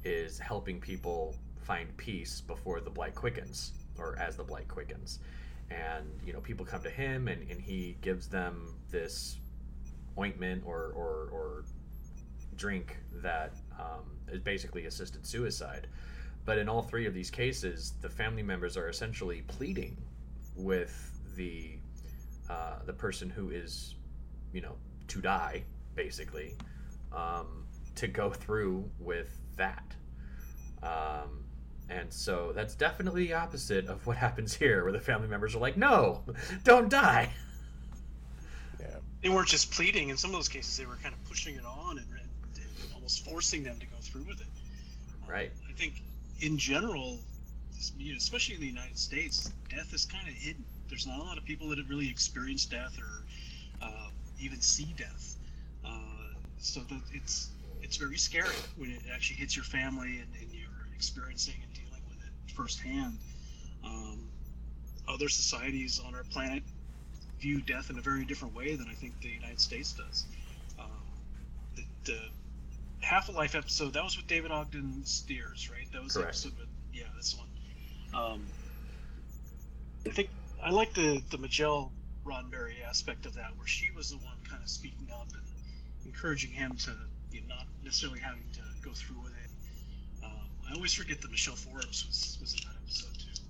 is helping people find peace before the blight quickens or as the blight quickens. And you know people come to him and, and he gives them this ointment or or, or drink that um, is basically assisted suicide. But in all three of these cases the family members are essentially pleading with the uh, the person who is you know to die basically um, to go through with that. Um, and so that's definitely the opposite of what (laughs) happens here, where the family members are like, no, don't die. (laughs) Yeah, They weren't just pleading. In some of those cases, they were kind of pushing it on and, and almost forcing them to go through with it. Right. I think, in general, this- you know, especially in the United States, death is kind of hidden. There's not a lot of people that have really experienced death or uh, even see death. Uh, so that it's it's very scary when it actually hits your family and, and you're experiencing and dealing with it firsthand. Um, other societies on our planet view death in a very different way than I think the United States does. Um, the, the Half a Life episode that was with David Ogden Stiers, right? That was the Correct. episode with yeah, this one. Um, I think I like the the Michelle Roddenberry aspect of that, where she was the one kind of speaking up and encouraging him to you know, not necessarily having to go through with it. I always forget that Michelle Forbes was was in that episode too.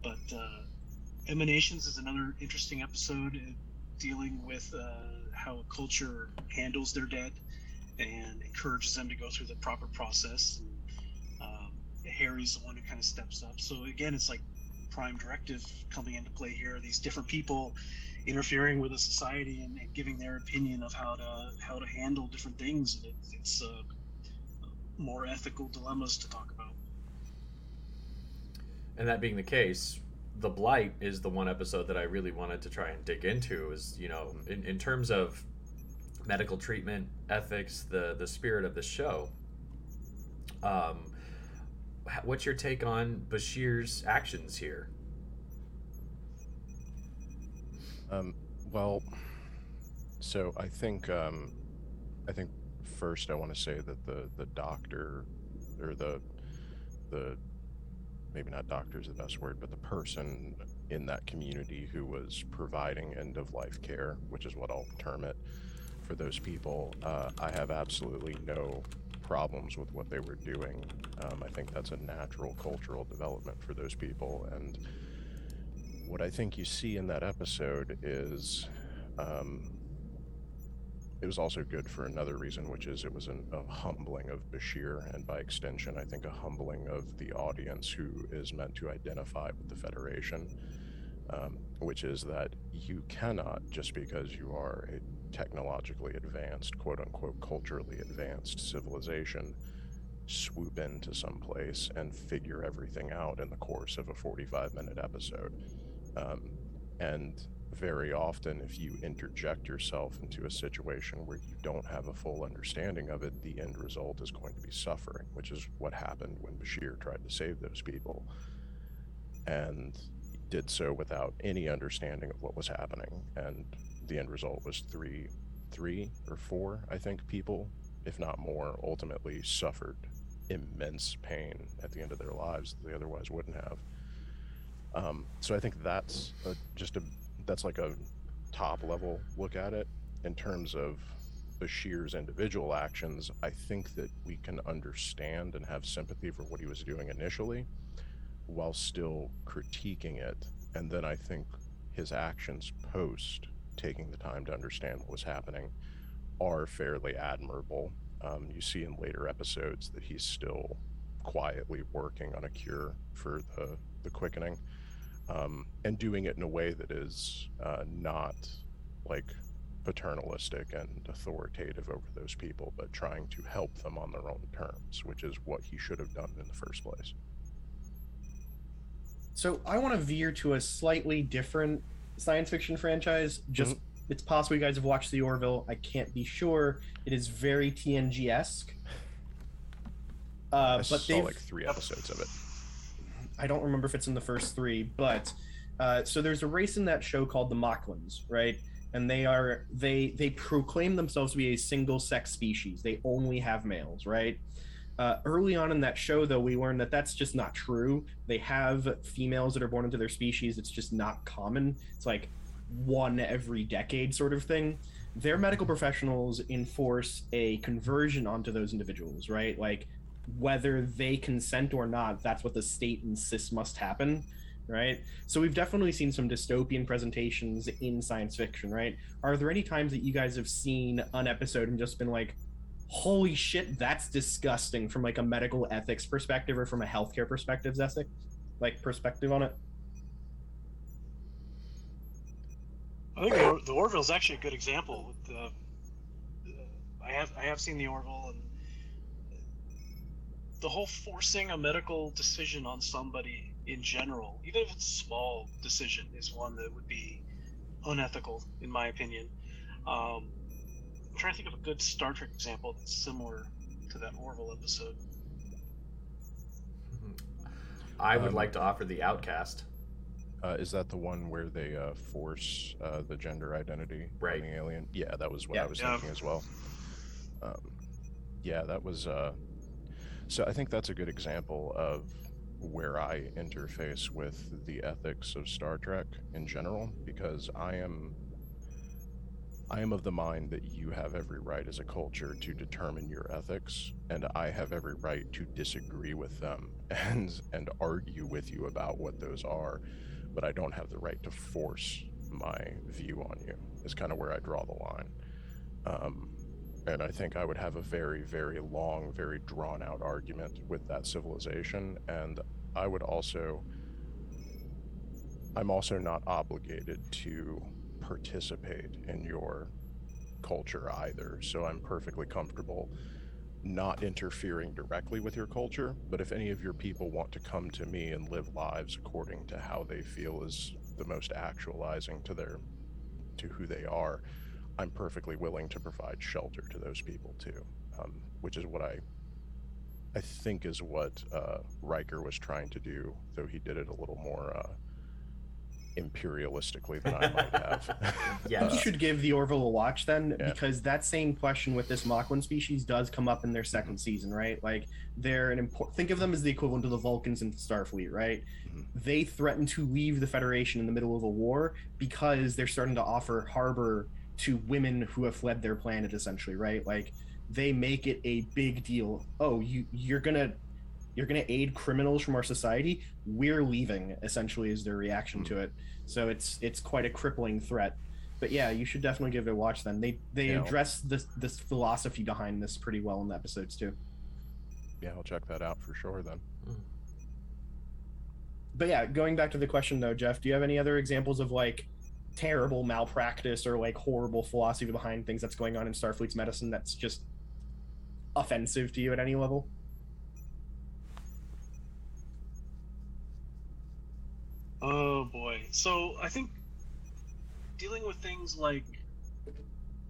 But uh, Emanations is another interesting episode uh, dealing with uh, how a culture handles their dead and encourages them to go through the proper process. And, um, Harry's the one who kind of steps up. So again, it's like prime directive coming into play here. These different people interfering with a society and, and giving their opinion of how to how to handle different things. And it, it's uh, more ethical dilemmas to talk about. And that being the case, the blight is the one episode that I really wanted to try and dig into. Is you know, in, in terms of medical treatment, ethics, the the spirit of the show. Um, what's your take on Bashir's actions here? Um, well, so I think um, I think first I want to say that the the doctor or the the maybe not doctor is the best word, but the person in that community who was providing end of life care, which is what I'll term it for those people, uh, I have absolutely no problems with what they were doing. Um, I think that's a natural cultural development for those people. And what I think you see in that episode is um, it was also good for another reason, which is it was an, a humbling of Bashir, and by extension, I think a humbling of the audience who is meant to identify with the Federation, um, which is that you cannot, just because you are a technologically advanced, quote unquote, culturally advanced civilization, swoop into some place and figure everything out in the course of a 45 minute episode. Um, and very often, if you interject yourself into a situation where you don't have a full understanding of it, the end result is going to be suffering, which is what happened when Bashir tried to save those people. And did so without any understanding of what was happening. And the end result was three, three or four, I think, people, if not more, ultimately suffered immense pain at the end of their lives that they otherwise wouldn't have. Um, so I think that's a, just a that's like a top level look at it in terms of Bashir's individual actions. I think that we can understand and have sympathy for what he was doing initially, while still critiquing it. And then I think his actions post taking the time to understand what was happening are fairly admirable. Um, you see in later episodes that he's still quietly working on a cure for the, the quickening um, and doing it in a way that is uh, not like paternalistic and authoritative over those people, but trying to help them on their own terms, which is what he should have done in the first place. So I want to veer to a slightly different science fiction franchise. Just mm-hmm. it's possible you guys have watched the Orville. I can't be sure. It is very TNG esque. Uh, I but saw like three episodes of it. I don't remember if it's in the first three, but uh, so there's a race in that show called the Moclans, right? And they are they they proclaim themselves to be a single sex species. They only have males, right? Uh, early on in that show, though, we learned that that's just not true. They have females that are born into their species. It's just not common. It's like one every decade sort of thing. Their medical professionals enforce a conversion onto those individuals, right? Like whether they consent or not, that's what the state insists must happen, right? So we've definitely seen some dystopian presentations in science fiction, right? Are there any times that you guys have seen an episode and just been like, holy shit, that's disgusting from like a medical ethics perspective or from a healthcare perspective, ethic, like perspective on it? I think the, the Orville is actually a good example. The, uh, I have I have seen the Orville, and the whole forcing a medical decision on somebody in general, even if it's a small decision, is one that would be unethical, in my opinion. Um, I'm trying to think of a good Star Trek example that's similar to that Orville episode. Mm-hmm. I would um, like to offer the Outcast. Uh, is that the one where they uh, force uh, the gender identity right. the alien? Yeah, that was what yeah. I was yeah. thinking as well. Um, yeah, that was uh, so I think that's a good example of where I interface with the ethics of Star Trek in general, because I am I am of the mind that you have every right as a culture to determine your ethics, and I have every right to disagree with them (laughs) and and argue with you about what those are, but I don't have the right to force my view on you. Is kind of where I draw the line. Um, and I think I would have a very, very long, very drawn out argument with that civilization. And I would also, I'm also not obligated to participate in your culture either. So I'm perfectly comfortable not interfering directly with your culture. But if any of your people want to come to me and live lives according to how they feel is the most actualizing to their, to who they are, I'm perfectly willing to provide shelter to those people too, um, which is what I I think is what uh, Riker was trying to do, though he did it a little more uh, imperialistically than I might have. (laughs) Yes. you should give the Orville a watch then, Yeah. because that same question with this Moclan species does come up in their second season, right? Like they're an important. Think of them as the equivalent of the Vulcans in Starfleet, right? Mhm. They threaten to leave the Federation in the middle of a war because they're starting to offer harbor to women who have fled their planet, essentially, right? Like they make it a big deal. Oh, you you're gonna you're gonna aid criminals from our society. We're leaving. Essentially, is their reaction hmm. to it. So it's it's quite a crippling threat. But yeah, you should definitely give it a watch. Then they they Yeah. address this this philosophy behind this pretty well in the episodes too. yeah, I'll check that out for sure then. Hmm. But yeah, going back to the question though, Jeff, do you have any other examples of like terrible malpractice or like horrible philosophy behind things that's going on in Starfleet's medicine that's just offensive to you at any level? Oh boy. So I think dealing with things like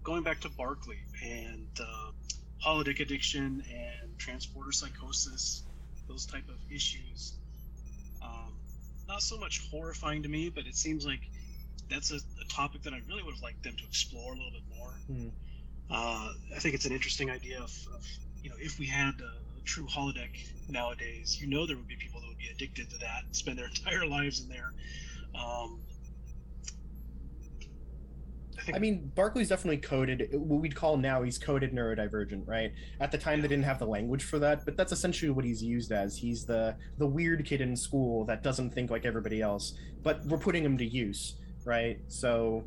going back to Barclay and uh, holodeck addiction and transporter psychosis, those type of issues. Um, not so much horrifying to me, but it seems like that's a, a topic that I really would have liked them to explore a little bit more. Hmm. Uh, I think it's an interesting idea of, of you know, if we had a, a true holodeck nowadays, you know, there would be people that would be addicted to that and spend their (laughs) entire lives in there. Um, I I mean, Barclay's definitely coded. What we'd call now, he's coded neurodivergent, right? At the time, they didn't have the language for that, but that's essentially what he's used as. He's the the weird kid in school that doesn't think like everybody else, but we're putting him to use, right? So,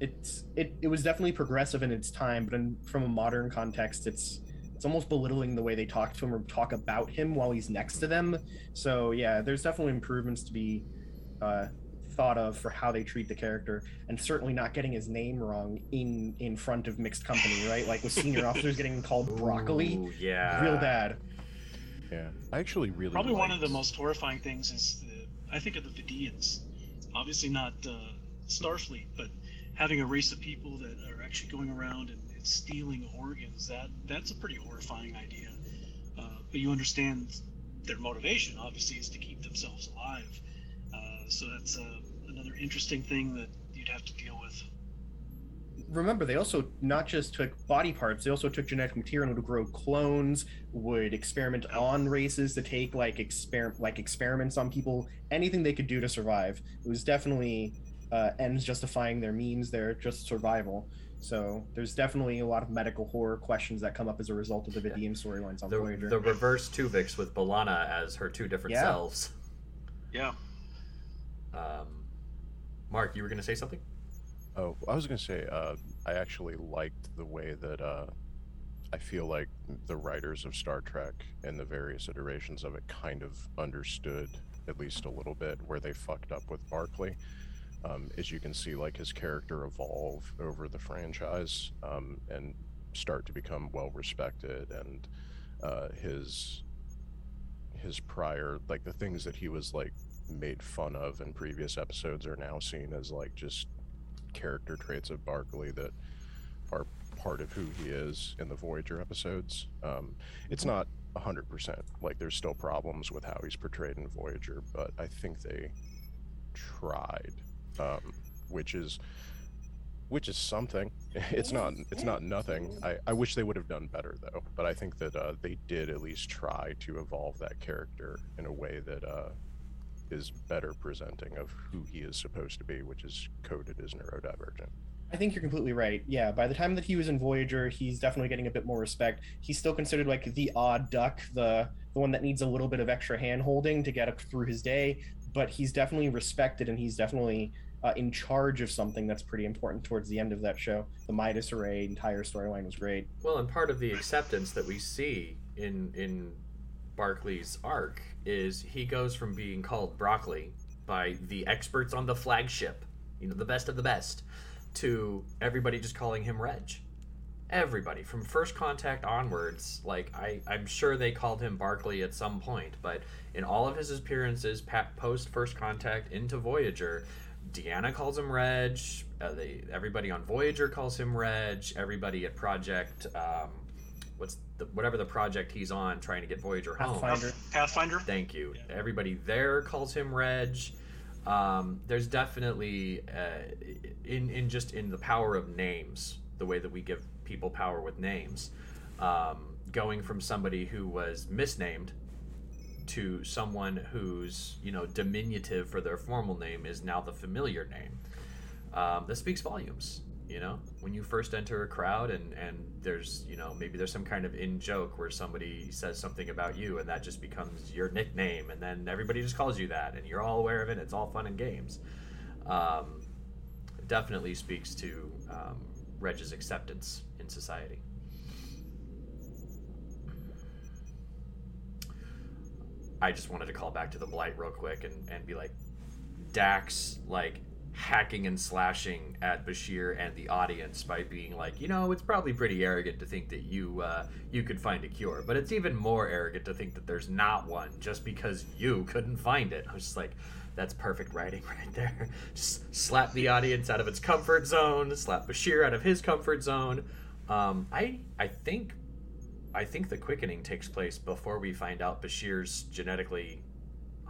it's it it was definitely progressive in its time, but in, from a modern context, it's it's almost belittling the way they talk to him or talk about him while he's next to them. So yeah, there's definitely improvements to be uh, thought of for how they treat the character, and certainly not getting his name wrong in in front of mixed company, right? Like with senior (laughs) officers getting called broccoli, Ooh, yeah. real bad. Yeah, I actually really probably one of the most horrifying things is the, I think of the Vidians. Obviously not uh, Starfleet, but having a race of people that are actually going around and, and stealing organs that that's a pretty horrifying idea. Uh, but you understand their motivation, obviously, is to keep themselves alive. Uh, so that's uh, another interesting thing that you'd have to deal with. remember they also not just took body parts they also took genetic material to grow clones would experiment on races to take like exper- like experiments on people anything they could do to survive it was definitely uh, ends justifying their means there just survival so there's definitely a lot of medical horror questions that come up as a result of the Vidian storylines on The, Voyager. the reverse Tuvix with B'Elanna as her two different Yeah. selves. Yeah. Um, Mark, you were going to say something? Oh, I was gonna say, uh, I actually liked the way that uh, I feel like the writers of Star Trek and the various iterations of it kind of understood at least a little bit where they fucked up with Barclay. Um, as you can see, like his character evolve over the franchise um, and start to become well respected, and uh, his his prior like the things that he was like made fun of in previous episodes are now seen as like just character traits of Barclay that are part of who he is in the Voyager episodes. Um, it's not 100%. Like, there's still problems with how he's portrayed in Voyager, but I think they tried, um, which is which is something. (laughs) It's not it's not nothing. I, I wish they would have done better though. But I think that uh, they did at least try to evolve that character in a way that uh, is better presenting of who he is supposed to be, which is coded as neurodivergent. I think you're completely right. Yeah, by the time that he was in Voyager, he's definitely getting a bit more respect. He's still considered like the odd duck, the the one that needs a little bit of extra hand holding to get up through his day, but he's definitely respected and he's definitely uh, in charge of something that's pretty important towards the end of that show. The Midas Array entire storyline was great. Well, and part of the acceptance that we see in in Barclay's arc is he goes from being called broccoli by the experts on the flagship, you know, the best of the best, to everybody just calling him Reg. Everybody from first contact onwards, like I, I'm sure they called him Barclay at some point, but in all of his appearances post first contact into Voyager, Deanna calls him Reg. Uh, they, everybody on Voyager calls him Reg. Everybody at Project, um, what's the, whatever the project he's on, trying to get Voyager home. Pathfinder. Pathfinder. Thank you. Yeah. Everybody there calls him Reg. um, there's definitely uh, in in just in the power of names, the way that we give people power with names, um, going from somebody who was misnamed to someone whose you know diminutive for their formal name is now the familiar name. Um, that speaks volumes. You know, when you first enter a crowd and and there's you know maybe there's some kind of in joke where somebody says something about you and that just becomes your nickname and then everybody just calls you that and you're all aware of it. It's all fun and games. Um, definitely speaks to um, Reg's acceptance in society. I just wanted to call back to the blight real quick and, and be like, Dax like hacking and slashing at Bashir and the audience by being like, you know, it's probably pretty arrogant to think that you uh, you could find a cure, but it's even more arrogant to think that there's not one just because you couldn't find it. I was just like, that's perfect writing (laughs) right there. Just slap the audience out of its comfort zone, slap Bashir out of his comfort zone. Um, I I think I think the quickening takes place before we find out Bashir's genetically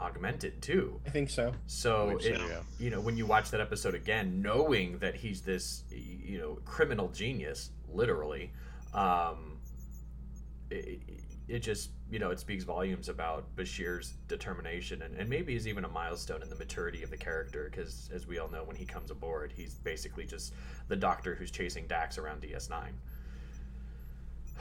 augmented too. I think so. So, Believe so, yeah. you know, when you watch that episode again, knowing that he's this, you know, criminal genius, literally, um, it, it just, you know, it speaks volumes about Bashir's determination and, and maybe is even a milestone in the maturity of the character because, as we all know, when he comes aboard, he's basically just the doctor who's chasing Dax around DS9.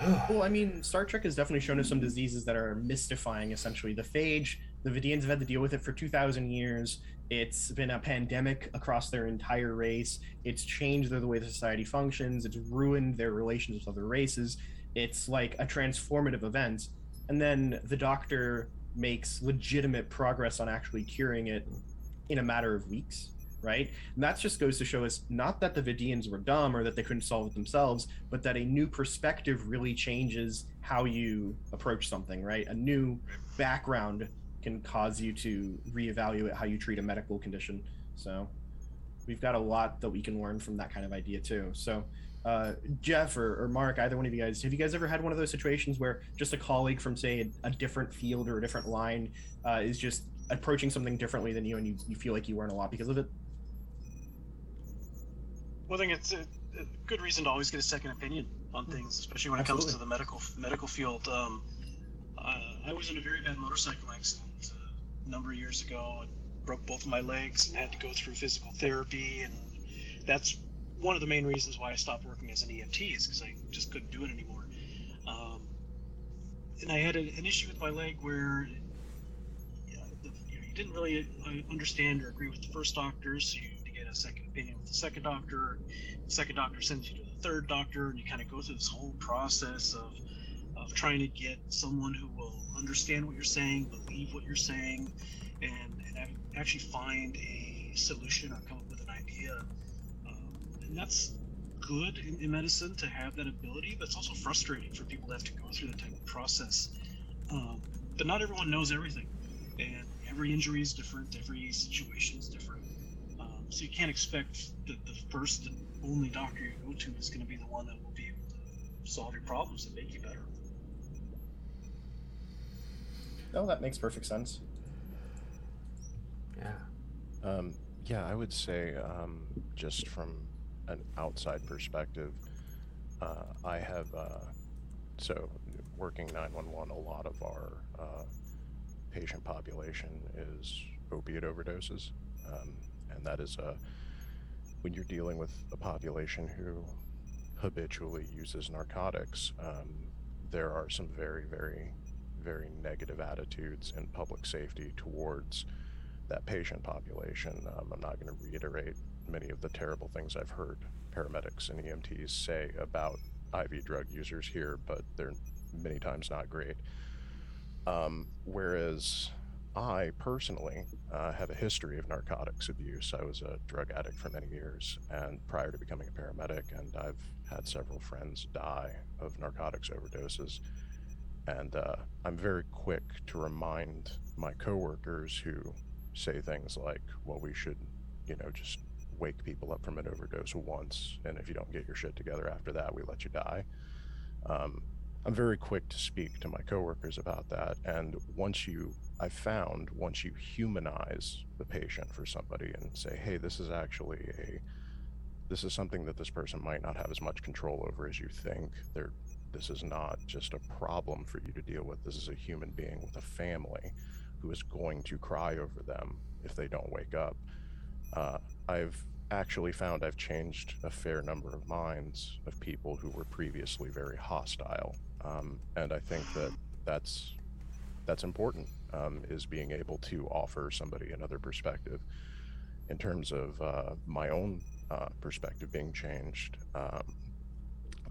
(sighs) Well, I mean, Star Trek has definitely shown us some diseases that are mystifying, essentially. The phage, the Vidians have had to deal with it for 2,000 years. It's been a pandemic across their entire race. It's changed the way the society functions. It's ruined their relations with other races. It's like a transformative event. And then the doctor makes legitimate progress on actually curing it in a matter of weeks right? And that just goes to show us not that the Vidians were dumb or that they couldn't solve it themselves, but that a new perspective really changes how you approach something, right? A new background can cause you to reevaluate how you treat a medical condition. So we've got a lot that we can learn from that kind of idea too. So uh, Jeff or, or Mark, either one of you guys, have you guys ever had one of those situations where just a colleague from, say, a, a different field or a different line uh, is just approaching something differently than you and you, you feel like you learn a lot because of it? Well, I think it's a, a good reason to always get a second opinion on things, especially when it comes to the medical medical field. Um, uh, I was in a very bad motorcycle accident uh, a number of years ago and broke both of my legs and had to go through physical therapy, and that's one of the main reasons why I stopped working as an EMT is because I just couldn't do it anymore. Um, and I had a, an issue with my leg where yeah, the, you, know, you didn't really uh, understand or agree with the first doctor, so you had to get a second opinion with the second doctor. The second doctor sends you to the third doctor, and you kind of go through this whole process of of trying to get someone who will understand what you're saying, believe what you're saying, and, and actually find a solution or come up with an idea. Um, and that's good in, in medicine to have that ability, but it's also frustrating for people to have to go through that type of process. Um, but not everyone knows everything, and every injury is different, every situation is different. So you can't expect that the first and only doctor you go to is going to be the one that will be able to solve your problems and make you better. No, that makes perfect sense. Yeah. Um, yeah, I would say um, just from an outside perspective, uh, I have uh, so working 911. A lot of our uh, patient population is opiate overdoses, um, and that is uh, when you're dealing with a population who habitually uses narcotics. Um, there are some very, very, very negative attitudes in public safety towards that patient population. Um, I'm not going to reiterate many of the terrible things I've heard paramedics and EMTs say about IV drug users here, but they're many times not great. Um, whereas I personally uh, have a history of narcotics abuse. I was a drug addict for many years, and prior to becoming a paramedic, and I've had several friends die of narcotics overdoses. And uh, I'm very quick to remind my coworkers who say things like, well, we should, you know, just wake people up from an overdose once, and if you don't get your shit together after that, we let you die. Um, I'm very quick to speak to my coworkers about that, and once you I found once you humanize the patient for somebody and say, hey, this is actually a this is something that this person might not have as much control over as you think. They're this is not just a problem for you to deal with. This is a human being with a family who is going to cry over them if they don't wake up. Uh, I've actually found I've changed a fair number of minds of people who were previously very hostile, um, and I think that (sighs) that's that's important. Um, is being able to offer somebody another perspective. In terms of uh, my own uh, perspective being changed, um,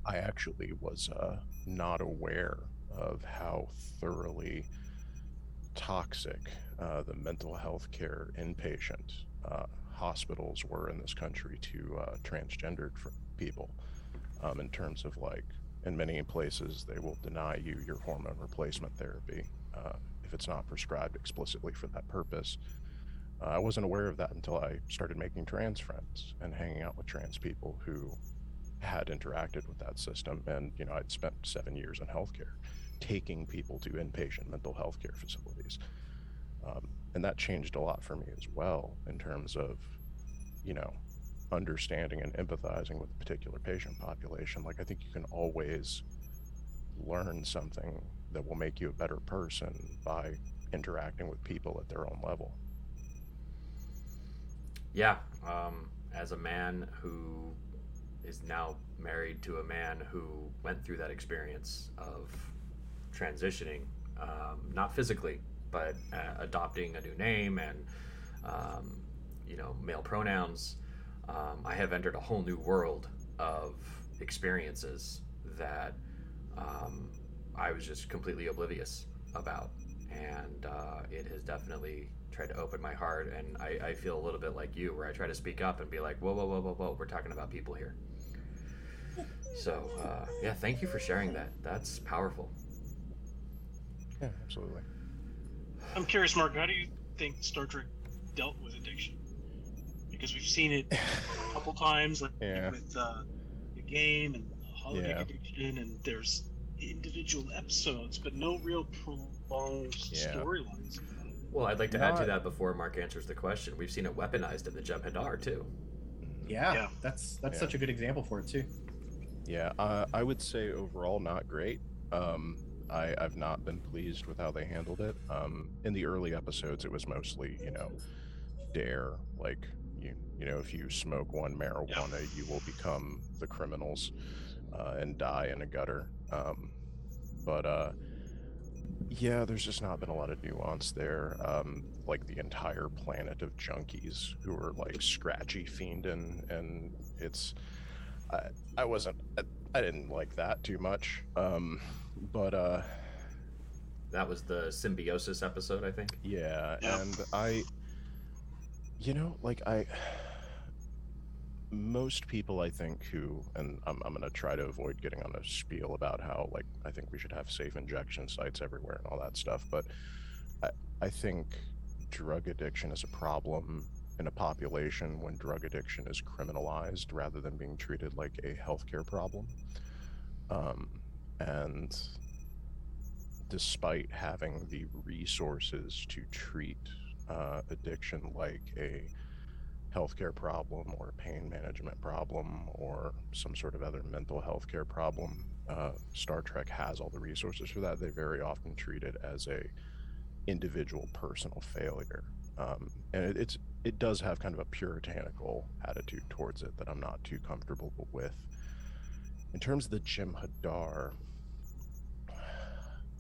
I actually was uh, not aware of how thoroughly toxic uh, the mental health care inpatient uh, hospitals were in this country to uh, transgendered people um, in terms of like in many places they will deny you your hormone replacement therapy uh, it's not prescribed explicitly for that purpose. Uh, i wasn't aware of that until i started making trans friends and hanging out with trans people who had interacted with that system. And you know i'd spent seven years in healthcare taking people to inpatient mental health care facilities. Um, and that changed a lot for me as well in terms of you know understanding and empathizing with a particular patient population. Like i think you can always learn something that will make you a better person by interacting with people at their own level. Yeah um, as a man who is now married to a man who went through that experience of transitioning um, not physically but uh, adopting a new name and um, you know male pronouns, um, I have entered a whole new world of experiences that um, I was just completely oblivious about, and uh, it has definitely tried to open my heart. And I, I feel a little bit like you, where I try to speak up and be like, "Whoa, whoa, whoa, whoa, whoa! We're talking about people here." So uh, yeah, thank you for sharing that. That's powerful. Yeah, absolutely. I'm curious, Mark. How do you think Star Trek dealt with addiction? Because we've seen it (laughs) a couple times, like yeah. with uh, the game and holiday Yeah. addiction, and there's individual episodes, but no real prolonged Yeah. storylines. Well, I'd like to add to that before Mark answers the question. We've seen it weaponized in the Jem'Hadar too. Yeah, Yeah. that's that's Yeah. such a good example for it too. Yeah, uh, I would say overall not great. Um, I, I've not been pleased with how they handled it. Um, in the early episodes, it was mostly, you know, dare, like you, you know, if you smoke one marijuana, you will become the criminals uh, and die in a gutter. Um, but uh, yeah, there's just not been a lot of nuance there. Um, like the entire planet of junkies who are like scratchy fiend, and and it's. I, I wasn't. I, I didn't like that too much. Um, but uh, That was the symbiosis episode, I think. yeah, Yeah. and I, you know, like I, most people I think who, and I'm, I'm gonna try to avoid getting on a spiel about how like I think we should have safe injection sites everywhere and all that stuff, but I, I think drug addiction is a problem in a population when drug addiction is criminalized rather than being treated like a healthcare problem. Um, and despite having the resources to treat uh, addiction like a healthcare problem or pain management problem or some sort of other mental health care problem, uh, Star Trek has all the resources for that. They very often treat it as a individual personal failure, um, and it, it's it does have kind of a puritanical attitude towards it that I'm not too comfortable with. In terms of the Jem'Hadar,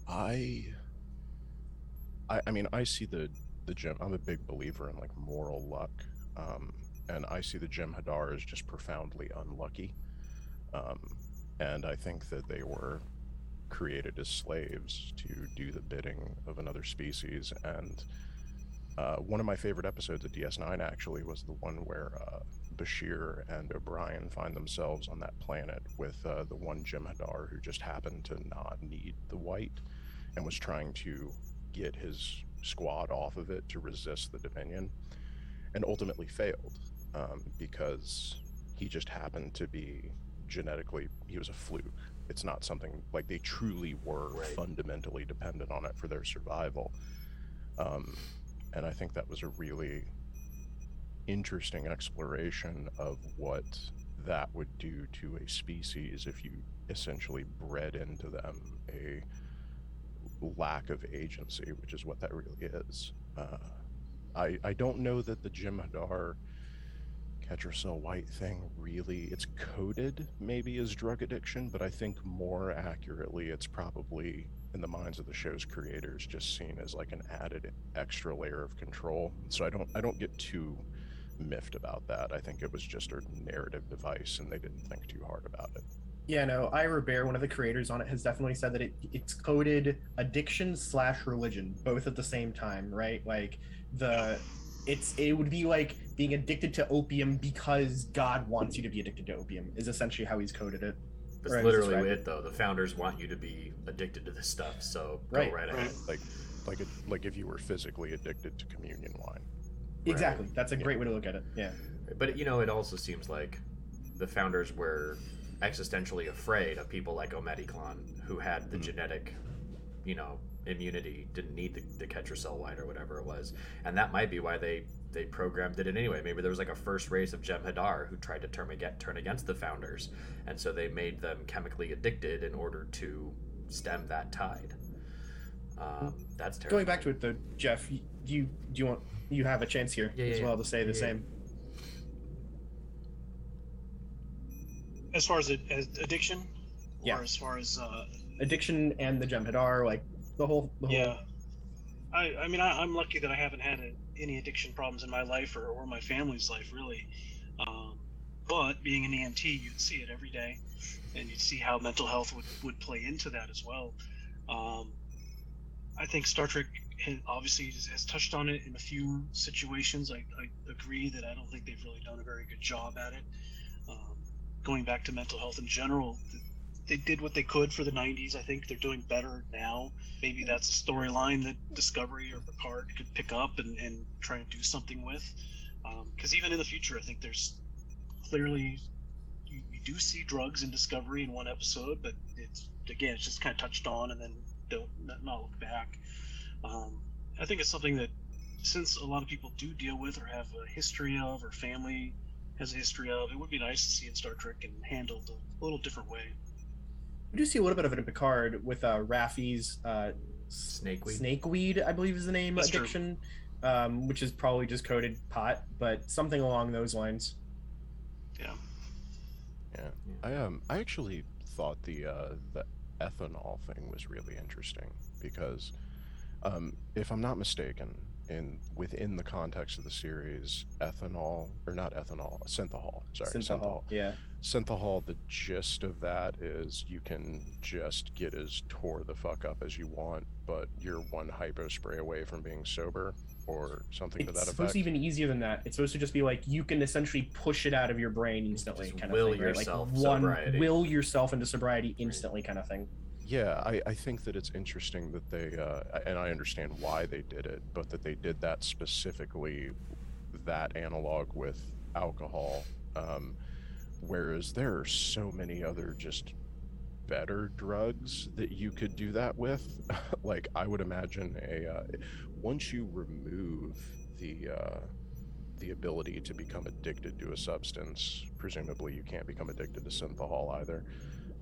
I, I, I mean, I see the the Jim. I'm a big believer in like moral luck, um, and I see the Jem'Hadar as just profoundly unlucky. Um, and I think that they were created as slaves to do the bidding of another species. And uh, one of my favorite episodes of DS9 actually was the one where uh, Bashir and O'Brien find themselves on that planet with uh, the one Jem'Hadar who just happened to not need the white and was trying to get his squad off of it to resist the Dominion and ultimately failed um, because he just happened to be genetically, he was a fluke. It's not something like they truly were Right. fundamentally dependent on it for their survival. Um, and I think that was a really interesting exploration of what that would do to a species if you essentially bred into them a lack of agency, which is what that really is. Uh, I I don't know that the Jem'Hadar Ketracel White thing really it's coded maybe as drug addiction, but I think more accurately it's probably in the minds of the show's creators just seen as like an added extra layer of control. So I don't I don't get too miffed about that. I think it was just a narrative device and they didn't think too hard about it. Yeah, no, Ira Behr, one of the creators on it, has definitely said that it, it's coded addiction slash religion, both at the same time, right? Like the it's it would be like being addicted to opium because God wants you to be addicted to opium is essentially how he's coded it. That's Right, literally describe it, though. The founders want you to be addicted to this stuff, so go Right, right, ahead. Like like it, like if you were physically addicted to communion wine. Exactly. That's a Yeah. great way to look at it. Yeah. But you know, it also seems like the founders were existentially afraid of people like Omet'iklan, who had the Mhm. genetic, you know, immunity, didn't need the, the Ketracel white or whatever it was, and that might be why they they programmed it in anyway. Maybe there was like a first race of Jem'Hadar who tried to turn against turn against the founders, and so they made them chemically addicted in order to stem that tide. Um, that's terrible. Going back to it though, Jeff, do you do you want you have a chance here Yeah, as yeah, well to say the yeah. same? As far as, it, as addiction, or Yeah. as far as uh, Addiction and the Jem'Hadar, like the whole the whole yeah, I I mean I, I'm lucky that I haven't had a, any addiction problems in my life or, or my family's life really. Um, but being an EMT, you'd see it every day, and you'd see how mental health would, would play into that as well. Um, I think Star Trek obviously has, touched on it in a few situations. I, I agree that I don't think they've really done a very good job at it. Um, going back to mental health in general, they did what they could for the 90s. I think they're doing better now. Maybe that's a storyline that Discovery or Picard could pick up and, and try and do something with. Because even in the future, I think there's clearly you, you do see drugs in Discovery in one episode, but it's again it's just kind of touched on and then don't not, not look back. Um, I think it's something that since a lot of people do deal with or have a history of or family has a history of, it would be nice to see in Star Trek and handled a little different way. We do see a little bit of it in Picard with uh, Raffi's uh, s- Snakeweed? Snakeweed, I believe is the name That's addiction, um, which is probably just coded pot, but something along those lines. Yeah. Yeah. I um I actually thought the uh the ethanol thing was really interesting because um if I'm not mistaken in within the context of the series ethanol or not ethanol synthahol sorry Synthahol. Yeah. synthahol the gist of that is you can just get as tore the fuck up as you want but you're one hypo spray away from being sober or something to It's supposed to be even easier than that. It's supposed to just be like you can essentially push it out of your brain instantly, Just kind will of thing. right? yourself like one sobriety. will yourself into sobriety instantly, kind of thing. Yeah, I, I think that it's interesting that they, uh, and I understand why they did it, but that they did that specifically, that analog with alcohol. Um, whereas there are so many other just better drugs that you could do that with. (laughs) like, I would imagine a, uh, once you remove the, uh, the ability to become addicted to a substance, presumably you can't become addicted to synthahol either.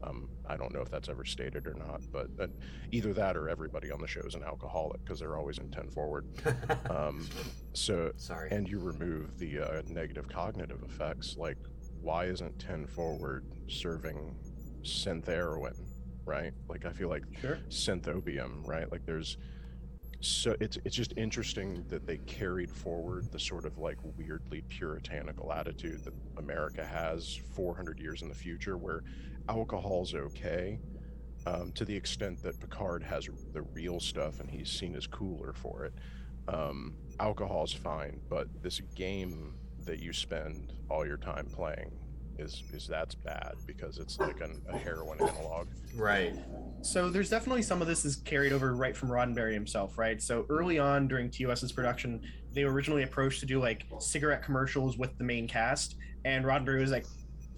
Um, I don't know if that's ever stated or not, but uh, either that or everybody on the show is an alcoholic because they're always in 10 forward. (laughs) Um, so, Sorry. and you remove the uh, negative cognitive effects, like why isn't 10 forward serving synth heroin, right? Like, I feel like Sure. synth opium, right? Like, there's so it's it's just interesting that they carried forward the sort of like weirdly puritanical attitude that America has 400 years in the future, where alcohol's okay, um, to the extent that Picard has the real stuff and he's seen as cooler for it. Um, alcohol's fine, but this game that you spend all your time playing is is that's bad because it's like an, a heroin analog. right. So there's definitely some of this is carried over right from Roddenberry himself, right? So early on during TOS's production, they originally approached to do like cigarette commercials with the main cast, and Roddenberry was like,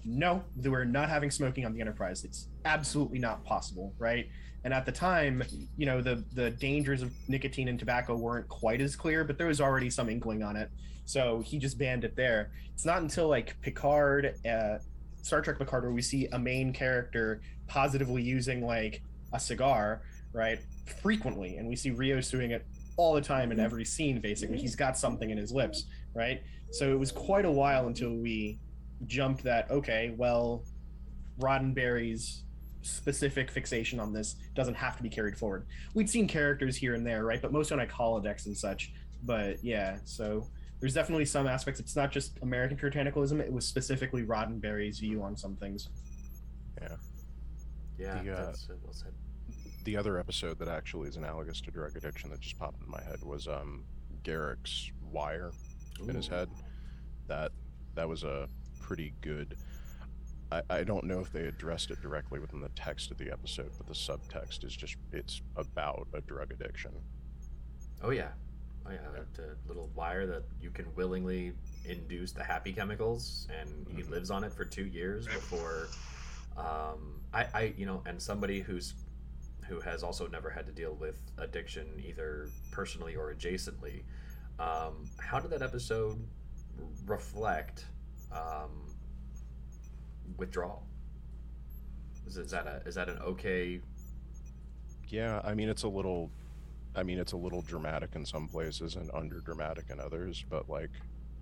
"No, they were not having smoking on the Enterprise. It's absolutely not possible, right? And at the time, you know, the the dangers of nicotine and tobacco weren't quite as clear, but there was already some inkling on it. So he just banned it there. It's not until like Picard, uh, Star Trek Picard, where we see a main character positively using like a cigar, right, frequently, and we see Rios doing it all the time in every scene. Basically, he's got something in his lips, right? So it was quite a while until we jumped that. Okay, well, Roddenberry's specific fixation on this doesn't have to be carried forward. We'd seen characters here and there, right? But most on like holodecks and such. But yeah, so there's definitely some aspects. It's not just American puritanicism. It was specifically Roddenberry's view on some things. Yeah, The, uh, that's well said. the other episode that actually is analogous to drug addiction that just popped in my head was um Garak's wire in his head. That that was a pretty good. I, I don't know if they addressed it directly within the text of the episode, but the subtext is just it's about a drug addiction. Oh yeah, oh yeah. That uh, little wire that you can willingly induce the happy chemicals, and he Mhm. lives on it for two years before. Um, I, I, you know, and somebody who's who has also never had to deal with addiction either personally or adjacently. Um, how did that episode reflect um, withdrawal? Is, is that a is that an okay? Yeah, I mean it's a little I mean it's a little dramatic in some places and under dramatic in others, but like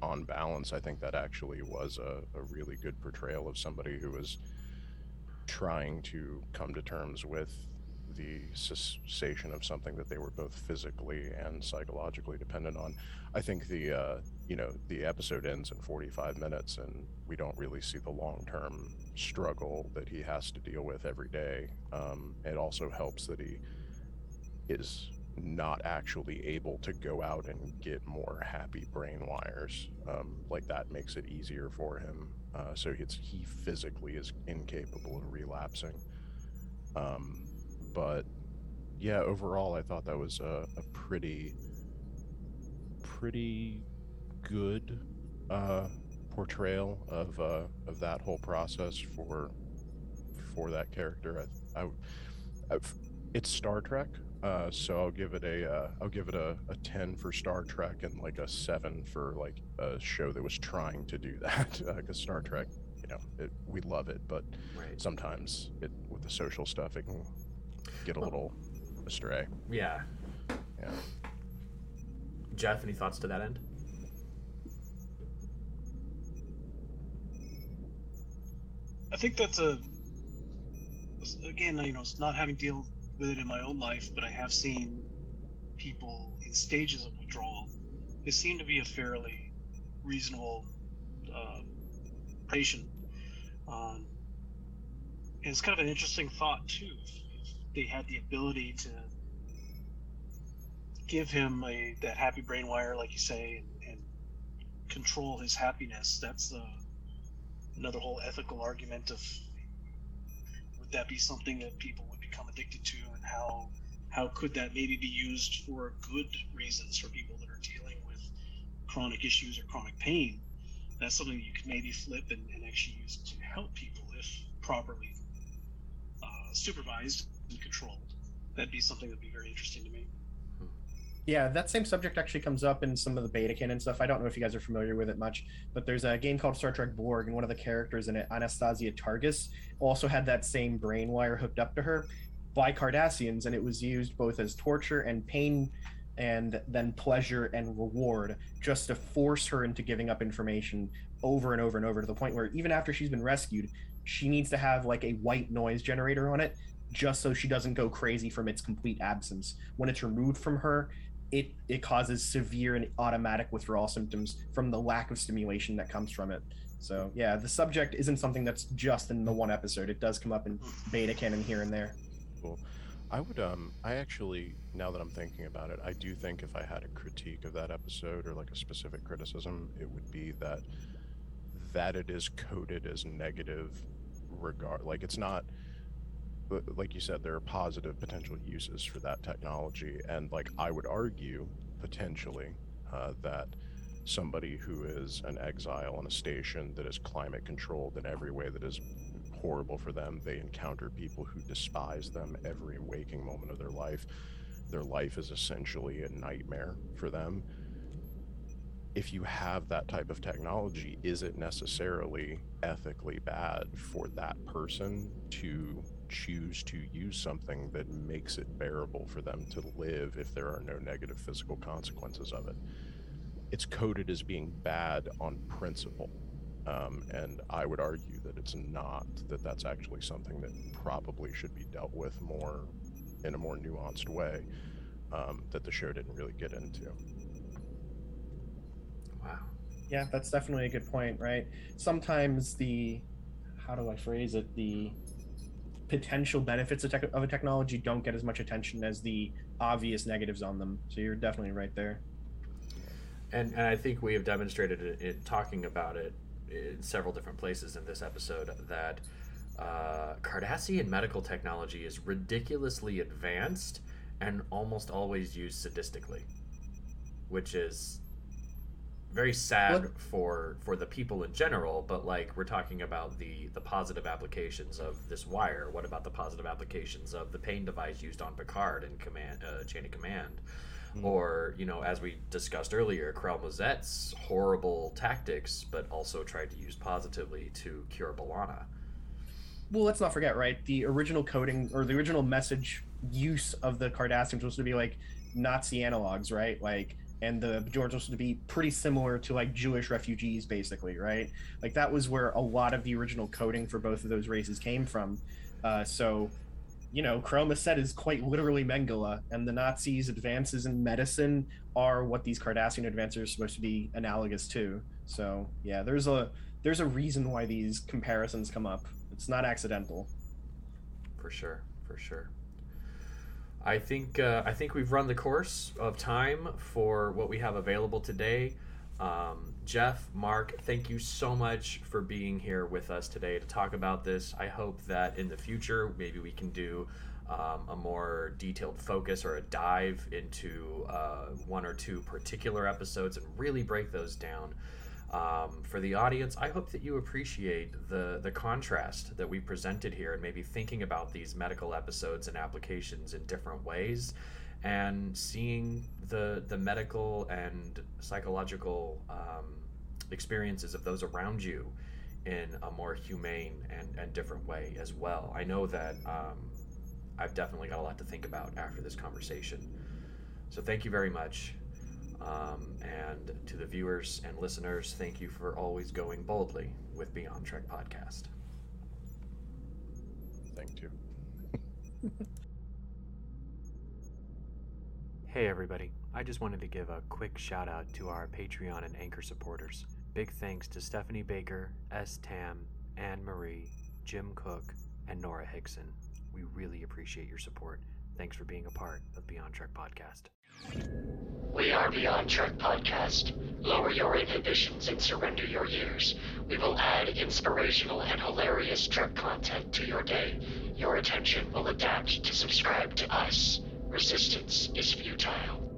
on balance I think that actually was a, a really good portrayal of somebody who was trying to come to terms with the cessation of something that they were both physically and psychologically dependent on. I think the uh, you know the episode ends in 45 minutes and we don't really see the long-term struggle that he has to deal with every day. Um, it also helps that he is not actually able to go out and get more happy brain wires. Um, like that makes it easier for him. Uh, so he physically is incapable of relapsing. Um, but yeah, overall, I thought that was a, a pretty, pretty good uh, portrayal of uh, of that whole process for for that character. I, I, I it's Star Trek, uh, so I'll give it a uh, I'll give it a, a ten for Star Trek and like a seven for like a show that was trying to do (laughs) that because Star Trek, you know, it, we love it, but Right. sometimes it with the social stuff it can get a little astray. Yeah. Yeah. Jeff, any thoughts to that end? I think that's a again, you know, it's not having dealt with it in my own life, but I have seen people in stages of withdrawal. They seem to be a fairly reasonable uh, patient. Um, and it's kind of an interesting thought too. If, if they had the ability to give him a that happy brain wire, like you say, and, and control his happiness, that's uh, another whole ethical argument of would that be something that people would become addicted to and how how could that maybe be used for good reasons for people that are dealing with chronic issues or chronic pain? That's something you could maybe flip and, and actually use to help people if properly uh, supervised and controlled that'd be something that'd be very interesting to me Yeah, that same subject actually comes up in some of the beta canon stuff. I don't know if you guys are familiar with it much, but there's a game called Star Trek Borg, and one of the characters in it, Anastasia Targus, also had that same brain wire hooked up to her by Cardassians, and it was used both as torture and pain and then pleasure and reward just to force her into giving up information over and over and over to the point where even after she's been rescued, she needs to have like a white noise generator on it just so she doesn't go crazy from its complete absence. When it's removed from her, it it causes severe and automatic withdrawal symptoms from the lack of stimulation that comes from it. So yeah, the subject isn't something that's just in the one episode. It does come up in beta canon here and there. Cool. I would um I actually now that I'm thinking about it, I do think if I had a critique of that episode or like a specific criticism, it would be that that it is coded as negative regard like it's not like you said there are positive potential uses for that technology and like I would argue potentially uh, that somebody who is an exile on a station that is climate controlled in every way that is horrible for them. They encounter people who despise them every waking moment of their life. Their life is essentially a nightmare for them. If you have that type of technology, is it necessarily ethically bad for that person to choose to use something that makes it bearable for them to live if there are no negative physical consequences of it? It's coded as being bad on principle um, and I would argue that it's not, that that's actually something that probably should be dealt with more in a more nuanced way um, that the show didn't really get into. Wow. Yeah, that's definitely a good point, right? Sometimes the, how do I phrase it? The potential benefits of, tech- of a technology don't get as much attention as the obvious negatives on them. So you're definitely right there. And, and I think we have demonstrated it in talking about it in several different places in this episode that uh, Cardassian medical technology is ridiculously advanced and almost always used sadistically, which is very sad what? for for the people in general. But like we're talking about the the positive applications of this wire. What about the positive applications of the pain device used on Picard and command uh, chain of command? mm. or you know, as we discussed earlier, Krell horrible tactics, but also tried to use positively to cure B'Elanna. Well, let's not forget, right? The original coding or the original message use of the Cardassians was supposed to be like Nazi analogs, right? Like and the Bajorans was to be pretty similar to like Jewish refugees, basically, right? Like that was where a lot of the original coding for both of those races came from. Uh, so you know, Krell Moset is quite literally Mengele, and the Nazis' advances in medicine are what these Cardassian advances are supposed to be analogous to. So yeah, there's a there's a reason why these comparisons come up. It's not accidental. For sure, for sure. I think uh, I think we've run the course of time for what we have available today. Um, Jeff, Mark, thank you so much for being here with us today to talk about this. I hope that in the future, maybe we can do um, a more detailed focus or a dive into uh, one or two particular episodes and really break those down. Um, for the audience, I hope that you appreciate the the contrast that we presented here and maybe thinking about these medical episodes and applications in different ways and seeing the the medical and psychological um, experiences of those around you in a more humane and, and different way as well. I know that um, I've definitely got a lot to think about after this conversation. So thank you very much. Um, and to the viewers and listeners, thank you for always going boldly with Beyond Trek Podcast. Thank you. (laughs) Hey everybody, I just wanted to give a quick shout out to our Patreon and Anchor supporters. Big thanks to Stephanie Baker, S. Tam, Anne Marie, Jim Cook, and Nora Hickson. We really appreciate your support. Thanks for being a part of Beyond Trek Podcast. We are Beyond Trek Podcast. Lower your inhibitions and surrender your years. We will add inspirational and hilarious Trek content to your day. Your attention will adapt to subscribe to us. Resistance is futile.